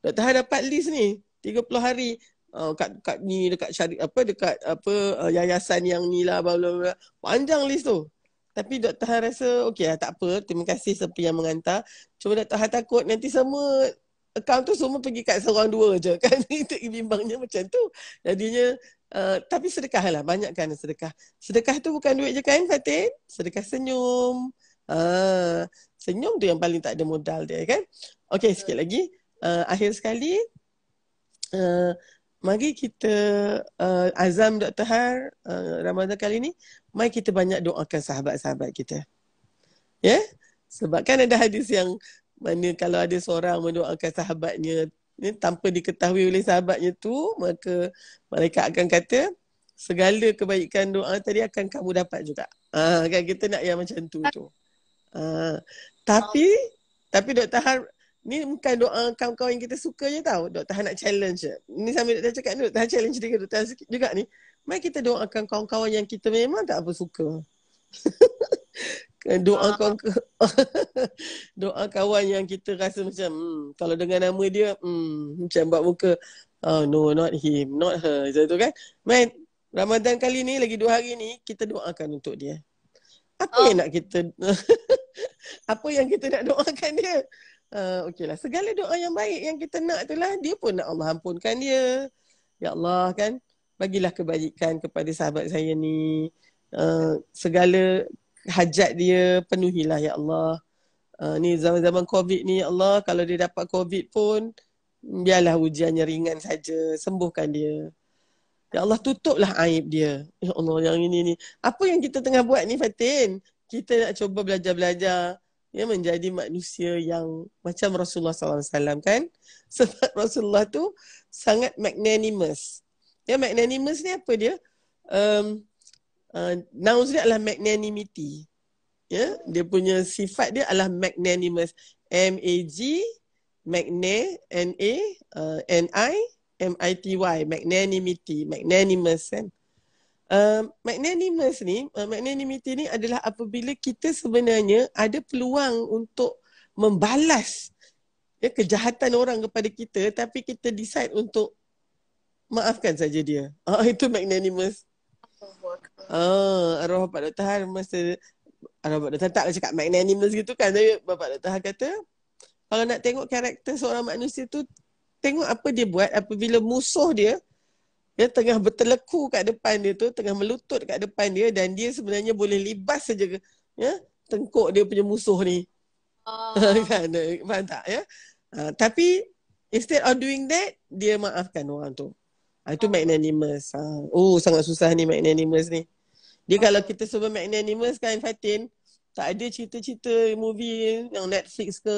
Dr. Han dapat list ni 30 hari. Uh, kat, kat ni dekat syari, apa dekat apa uh, yayasan yang ni lah bla, bla, panjang list tu. Tapi Dr. Han rasa okey lah tak apa. Terima kasih siapa yang mengantar. Cuma Dr. Han takut nanti semua account tu semua pergi kat seorang dua je kan. Itu bimbangnya macam tu. Jadinya uh, tapi sedekah lah. Banyakkan sedekah. Sedekah tu bukan duit je kan Fatin? Sedekah senyum. Uh, senyum tu yang paling tak ada modal dia kan? Okey sikit lagi. Uh, akhir sekali. Uh, mari kita uh, azam Dr. Har uh, Ramadan kali ni mari kita banyak doakan sahabat-sahabat kita. Ya? Yeah? sebab kan ada hadis yang mana kalau ada seorang mendoakan sahabatnya ni, tanpa diketahui oleh sahabatnya tu maka mereka akan kata segala kebaikan doa tadi akan kamu dapat juga. Ah kan kita nak yang macam tu tu. Ah tapi tapi Dr. Har ni bukan doa kawan-kawan yang kita suka je tau. Dr. Har nak challenge je. Ni sambil Dr. cakap ni Dr. Har challenge dia Dr. Har juga ni. Mari kita doakan kawan-kawan yang kita memang tak apa suka. doa uh. kawan doa kawan yang kita rasa macam hmm, kalau dengan nama dia hmm, macam buat muka oh no not him not her macam tu kan? Man Ramadan kali ni lagi dua hari ni kita doakan untuk dia. Apa oh. yang nak kita apa yang kita nak doakan dia? Uh, okey lah. Segala doa yang baik yang kita nak tu lah dia pun nak Allah ampunkan dia. Ya Allah kan? Bagilah kebaikan kepada sahabat saya ni. Uh, segala hajat dia penuhilah ya Allah. Uh, ni zaman-zaman COVID ni ya Allah kalau dia dapat COVID pun biarlah ujiannya ringan saja, sembuhkan dia. Ya Allah tutuplah aib dia. Ya Allah yang ini ni. Apa yang kita tengah buat ni Fatin? Kita nak cuba belajar-belajar ya menjadi manusia yang macam Rasulullah SAW kan? Sebab Rasulullah tu sangat magnanimous. Ya magnanimous ni apa dia? Um, uh, nouns dia adalah magnanimity. Ya, dia punya sifat dia adalah magnanimous. M A G magna N A uh, N I M I T Y magnanimity, magnanimous kan. Uh, magnanimous ni, uh, magnanimity ni adalah apabila kita sebenarnya ada peluang untuk membalas ya kejahatan orang kepada kita tapi kita decide untuk maafkan saja dia. Ah itu magnanimous. Ah, arwah Bapak Dr. Han masa arwah Bapak Dr. Han taklah cakap magnanimous gitu kan. Tapi Bapak Dr. Han kata, kalau nak tengok karakter seorang manusia tu, tengok apa dia buat apabila musuh dia, dia tengah berteleku kat depan dia tu, tengah melutut kat depan dia dan dia sebenarnya boleh libas saja ya, tengkuk dia punya musuh ni. Oh. kan? Faham tak? Ya? Uh, tapi instead of doing that, dia maafkan orang tu. Ha, itu magnanimous. Ha. Oh, sangat susah ni magnanimous ni. Dia kalau kita sebut magnanimous kan Fatin, tak ada cerita-cerita movie yang Netflix ke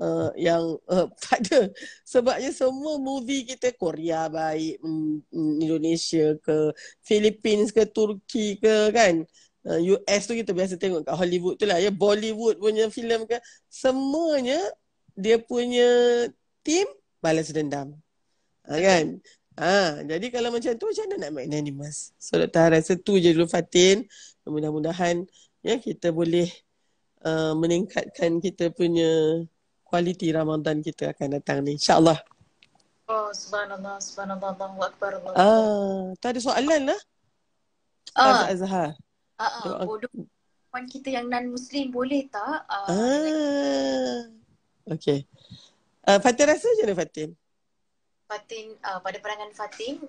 uh, yang uh, tak ada. Sebabnya semua movie kita Korea baik, um, Indonesia ke, Philippines ke, Turki ke kan. Uh, US tu kita biasa tengok kat Hollywood tu lah ya. Bollywood punya filem ke. Semuanya dia punya team balas dendam. Kan? Ha, jadi kalau macam tu macam mana nak magnanimous? So Dr. rasa tu je dulu Fatin. Mudah-mudahan ya kita boleh uh, meningkatkan kita punya kualiti Ramadan kita akan datang ni. InsyaAllah. Oh, subhanallah, subhanallah, Allahu Akbar. Allah. Ah, tak ada soalan lah. Ah, Azhar. ah, ah, bodoh. Puan kita yang non-Muslim boleh tak? Ah, Ah. Okay. Uh, Fatin rasa je mana Fatin? Fatin, uh, pada pandangan Fatin,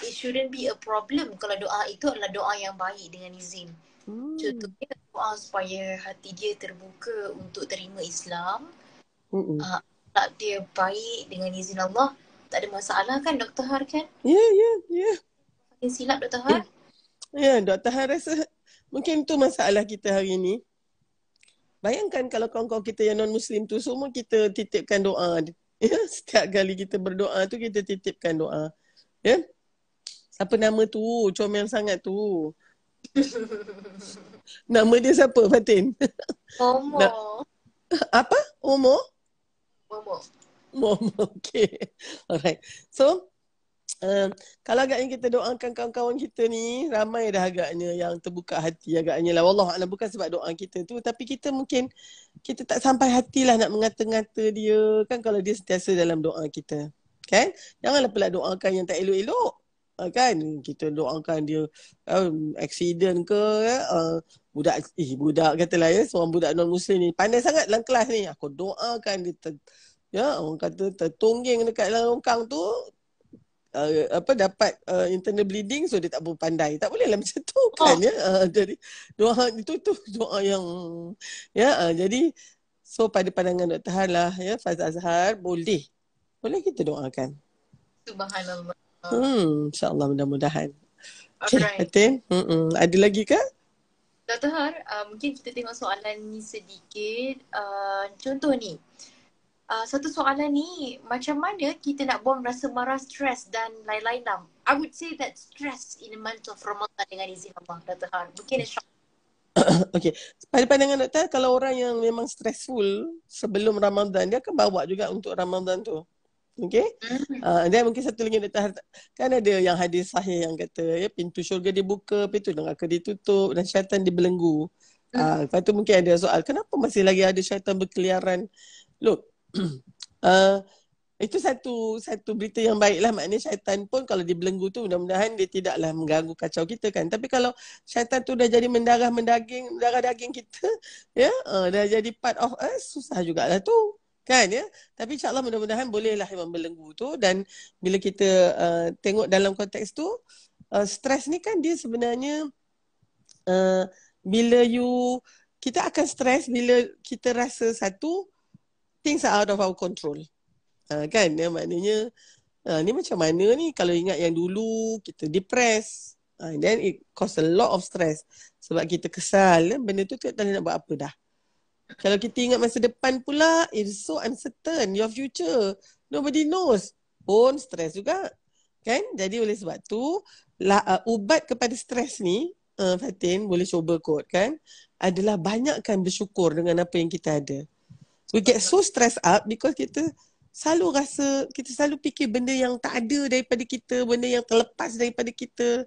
it shouldn't be a problem kalau doa itu adalah doa yang baik dengan izin. Hmm. Contohnya doa supaya hati dia terbuka untuk terima Islam. Mm-mm. Uh, tak dia baik dengan izin Allah. Tak ada masalah kan Dr. Har kan? Ya, ya, ya. Fatin silap Dr. Har? Ya, Dr. Han rasa mungkin tu masalah kita hari ni. Bayangkan kalau kawan-kawan kita yang non-Muslim tu semua kita titipkan doa. Ya, setiap kali kita berdoa tu kita titipkan doa. Ya. Siapa nama tu? Comel sangat tu. Nama dia siapa Fatin? Momo. Apa? Umur? Momo. Mom, okay. Alright. So, uh, kalau agaknya kita doakan kawan-kawan kita ni, ramai dah agaknya yang terbuka hati agaknya lah. Wallahualam bukan sebab doa kita tu, tapi kita mungkin, kita tak sampai hatilah nak mengata-ngata dia. Kan kalau dia sentiasa dalam doa kita. Kan? Janganlah pula doakan yang tak elok-elok. Uh, kan? Kita doakan dia um, accident ke, uh, budak, eh budak katalah ya, seorang budak non-muslim ni, pandai sangat dalam kelas ni. Aku doakan dia ter, Ya, orang kata tertongging dekat dalam longkang tu uh, apa dapat uh, internal bleeding so dia tak boleh pandai. Tak boleh lah macam tu kan Oh. ya. Uh, jadi doa itu tu doa yang ya uh, jadi so pada pandangan Dr. Han lah ya Faz Azhar boleh. Boleh kita doakan. Subhanallah. Hmm insya-Allah mudah-mudahan. Okay, Alright. Fatin. Hmm, ada lagi ke? Dr. Har, uh, mungkin kita tengok soalan ni sedikit. Uh, contoh ni, uh, satu soalan ni, macam mana kita nak buang rasa marah, stres dan lain-lain lah. I would say that stress in the month of Ramadan dengan izin Allah, Dr. Har. Mungkin insya Okey. Pada pandangan doktor, kalau orang yang memang stressful sebelum Ramadan, dia akan bawa juga untuk Ramadan tu. Okey. Hmm. Uh, dan mungkin satu lagi doktor, kan ada yang hadis sahih yang kata ya pintu syurga dibuka, pintu neraka ditutup dan syaitan dibelenggu. Uh, lepas tu mungkin ada soal, kenapa masih lagi ada syaitan berkeliaran? Look, uh, itu satu satu berita yang baik lah maknanya syaitan pun kalau dibelenggu tu mudah-mudahan dia tidaklah mengganggu kacau kita kan. Tapi kalau syaitan tu dah jadi mendarah mendaging darah daging kita ya uh, dah jadi part of us susah jugalah tu kan ya. Tapi insyaallah mudah-mudahan bolehlah membelenggu tu. Dan bila kita uh, tengok dalam konteks tu uh, stres ni kan dia sebenarnya uh, bila you kita akan stres bila kita rasa satu things are out of our control. Uh, kan? Ya, maknanya uh, ni macam mana ni? Kalau ingat yang dulu kita depressed. Uh, then it cause a lot of stress. Sebab kita kesal kan? benda tu tak tahu nak buat apa dah. Kalau kita ingat masa depan pula it's so uncertain your future. Nobody knows. Pun stress juga kan? Jadi oleh sebab tu lah, uh, ubat kepada stres ni uh, Fatin boleh cuba kot kan? Adalah banyakkan bersyukur dengan apa yang kita ada we get so stressed up because kita selalu rasa kita selalu fikir benda yang tak ada daripada kita, benda yang terlepas daripada kita.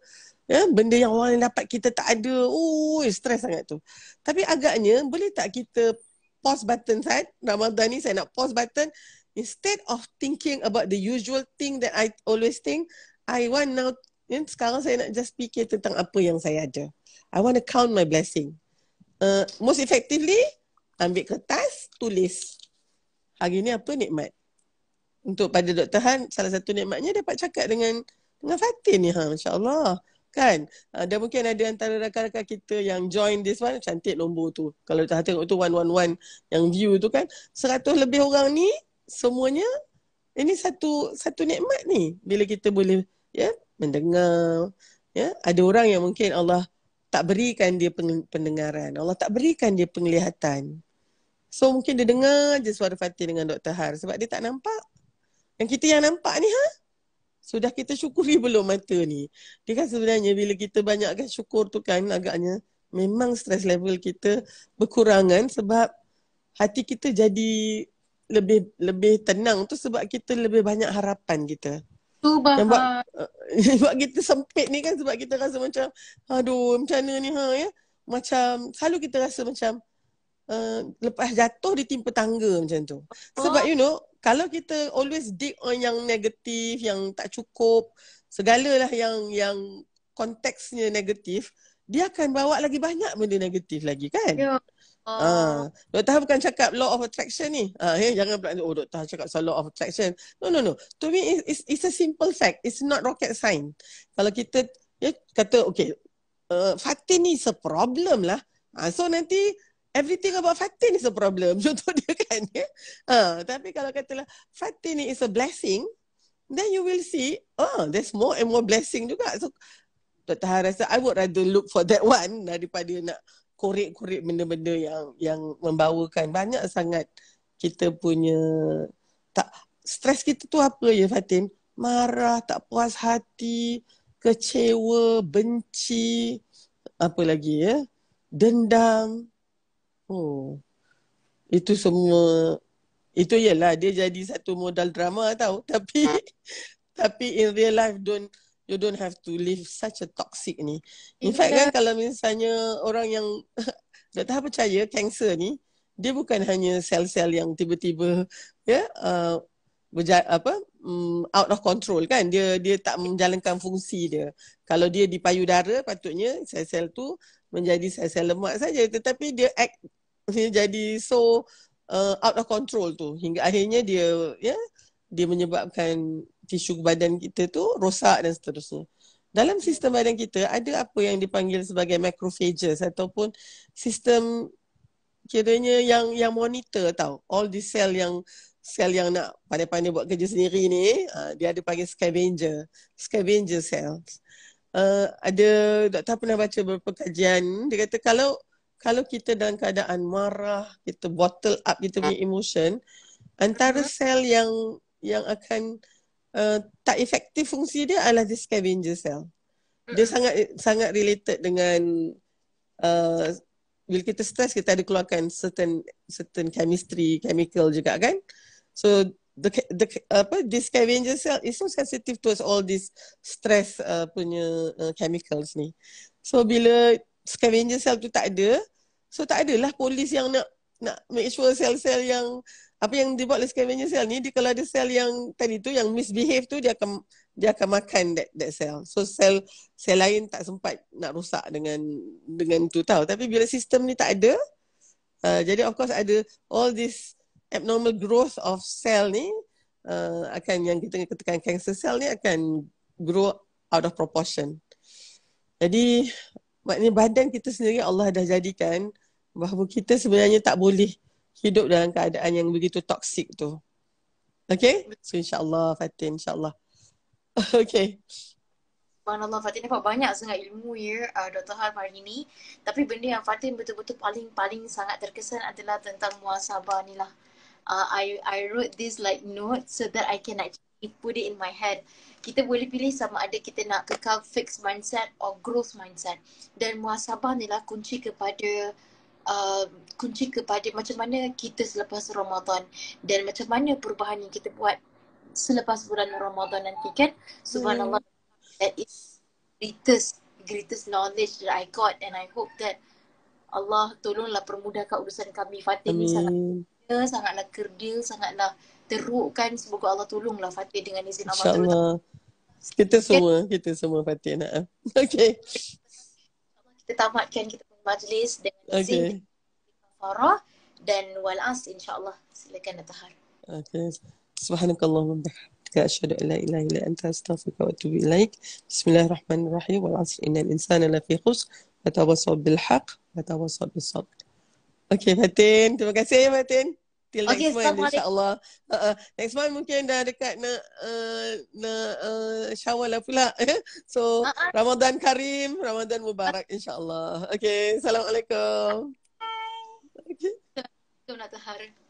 Ya, benda yang orang yang dapat kita tak ada. Oh, stres sangat tu. Tapi agaknya boleh tak kita pause button saat Ramadan ni saya nak pause button instead of thinking about the usual thing that I always think, I want now ya, sekarang saya nak just fikir tentang apa yang saya ada. I want to count my blessing. Uh, most effectively, ambil kertas, tulis. Hari ni apa nikmat? untuk pada Dr. Han salah satu nikmatnya dapat cakap dengan dengan Fatin ni ha masya-Allah kan uh, dan mungkin ada antara rakan-rakan kita yang join this one cantik nombor tu kalau kita tengok tu 111 yang view tu kan 100 lebih orang ni semuanya ini satu satu nikmat ni bila kita boleh ya mendengar ya ada orang yang mungkin Allah tak berikan dia pendengaran Allah tak berikan dia penglihatan so mungkin dia dengar je suara Fatin dengan Dr. Har sebab dia tak nampak yang kita yang nampak ni ha? Sudah kita syukuri belum mata ni? Dia kan sebenarnya bila kita banyakkan syukur tu kan agaknya memang stress level kita berkurangan sebab hati kita jadi lebih lebih tenang tu sebab kita lebih banyak harapan kita. Tu Yang buat, uh, sebab kita sempit ni kan sebab kita rasa macam aduh macam mana ni ha ya. Macam selalu kita rasa macam uh, lepas jatuh ditimpa tangga macam tu. Sebab you know kalau kita always dig on yang negatif, yang tak cukup, segalalah yang yang konteksnya negatif, dia akan bawa lagi banyak benda negatif lagi kan? Ya. Ah, Dr. Ha bukan cakap law of attraction ni. Ah, eh, jangan pula oh Dr. Ha cakap soal law of attraction. No no no. To me it's, it's a simple fact. It's not rocket science. Kalau kita ya, kata okay, uh, Fatin is a problem lah. Ah, so nanti everything about Fatin is a problem. Contoh dia kan. Ya? Ah, tapi kalau katalah Fatin ni is a blessing, then you will see, oh, there's more and more blessing juga. So Dr. Ha rasa I would rather look for that one daripada nak korek-korek benda-benda yang yang membawakan banyak sangat kita punya tak stres kita tu apa ya Fatin? Marah, tak puas hati, kecewa, benci, apa lagi ya? Dendam. Oh. Itu semua itu ialah dia jadi satu modal drama tau. Tapi tapi in real life don't you don't have to live such a toxic ni. In fact kan kalau misalnya orang yang dah tahu percaya kanser ni dia bukan hanya sel-sel yang tiba-tiba ya uh, berja- apa um, out of control kan dia dia tak menjalankan fungsi dia. Kalau dia di payudara patutnya sel-sel tu menjadi sel-sel lemak saja tetapi dia act jadi so uh, out of control tu hingga akhirnya dia ya dia menyebabkan tisu badan kita tu rosak dan seterusnya. Dalam sistem badan kita ada apa yang dipanggil sebagai macrophages ataupun sistem kiranya yang yang monitor tau. All the cell yang sel yang nak pandai-pandai buat kerja sendiri ni, uh, dia ada panggil scavenger, scavenger cells. Uh, ada doktor pernah baca beberapa kajian, dia kata kalau kalau kita dalam keadaan marah, kita bottle up kita punya emotion, antara sel yang yang akan uh, tak efektif fungsi dia adalah the scavenger cell. Dia sangat sangat related dengan uh, bila kita stress kita ada keluarkan certain certain chemistry chemical juga kan. So the the apa the scavenger cell is so sensitive to all these stress uh, punya uh, chemicals ni. So bila scavenger cell tu tak ada, so tak adalah polis yang nak nak make sure sel-sel yang apa yang dibuat oleh scavenger cell ni dia kalau ada sel yang tadi tu yang misbehave tu dia akan dia akan makan that that cell. So sel sel lain tak sempat nak rosak dengan dengan tu tahu. Tapi bila sistem ni tak ada uh, jadi of course ada all this abnormal growth of cell ni uh, akan yang kita katakan cancer cell ni akan grow out of proportion. Jadi maknanya badan kita sendiri Allah dah jadikan bahawa kita sebenarnya tak boleh hidup dalam keadaan yang begitu toksik tu. Okay? So insyaAllah Fatin, insyaAllah. okay. Subhanallah Fatin dapat banyak sangat ilmu ya uh, Dr. Har hari ini. Tapi benda yang Fatin betul-betul paling-paling sangat terkesan adalah tentang muasabah ni lah. Uh, I I wrote this like note so that I can actually put it in my head. Kita boleh pilih sama ada kita nak kekal fixed mindset or growth mindset. Dan muasabah ni lah kunci kepada uh, kunci kepada macam mana kita selepas Ramadan dan macam mana perubahan yang kita buat selepas bulan Ramadan nanti kan? Subhanallah. Hmm. that is greatest greatest knowledge that I got and I hope that Allah tolonglah permudahkan urusan kami. Fatih ni sangat sangatlah kerdil sangatlah teruk kan? Semoga Allah tolonglah Fatih dengan izin Allah InsyaAllah. Kita semua kita semua Fatih nak. Okay. Kita tamatkan kita majlis dengan okay. izin Farah dan walas insyaallah silakan Natahar. Okay. Subhanakallahumma bihamdika asyhadu an la ilaha illa anta astaghfiruka wa atubu ilaik. Bismillahirrahmanirrahim. Wal 'asr innal insana lafi khusr. Wa tawassaw bil haqq wa tawassaw bis sabr. Okay Fatin, terima kasih ya Fatin. Till next okay, month insyaAllah. Uh, uh, next month mungkin dah dekat nak uh, nak uh, syawal lah pula. so uh-huh. Ramadan Karim, Ramadan Mubarak insyaAllah. Okay, Assalamualaikum. Bye. Okay. Assalamualaikum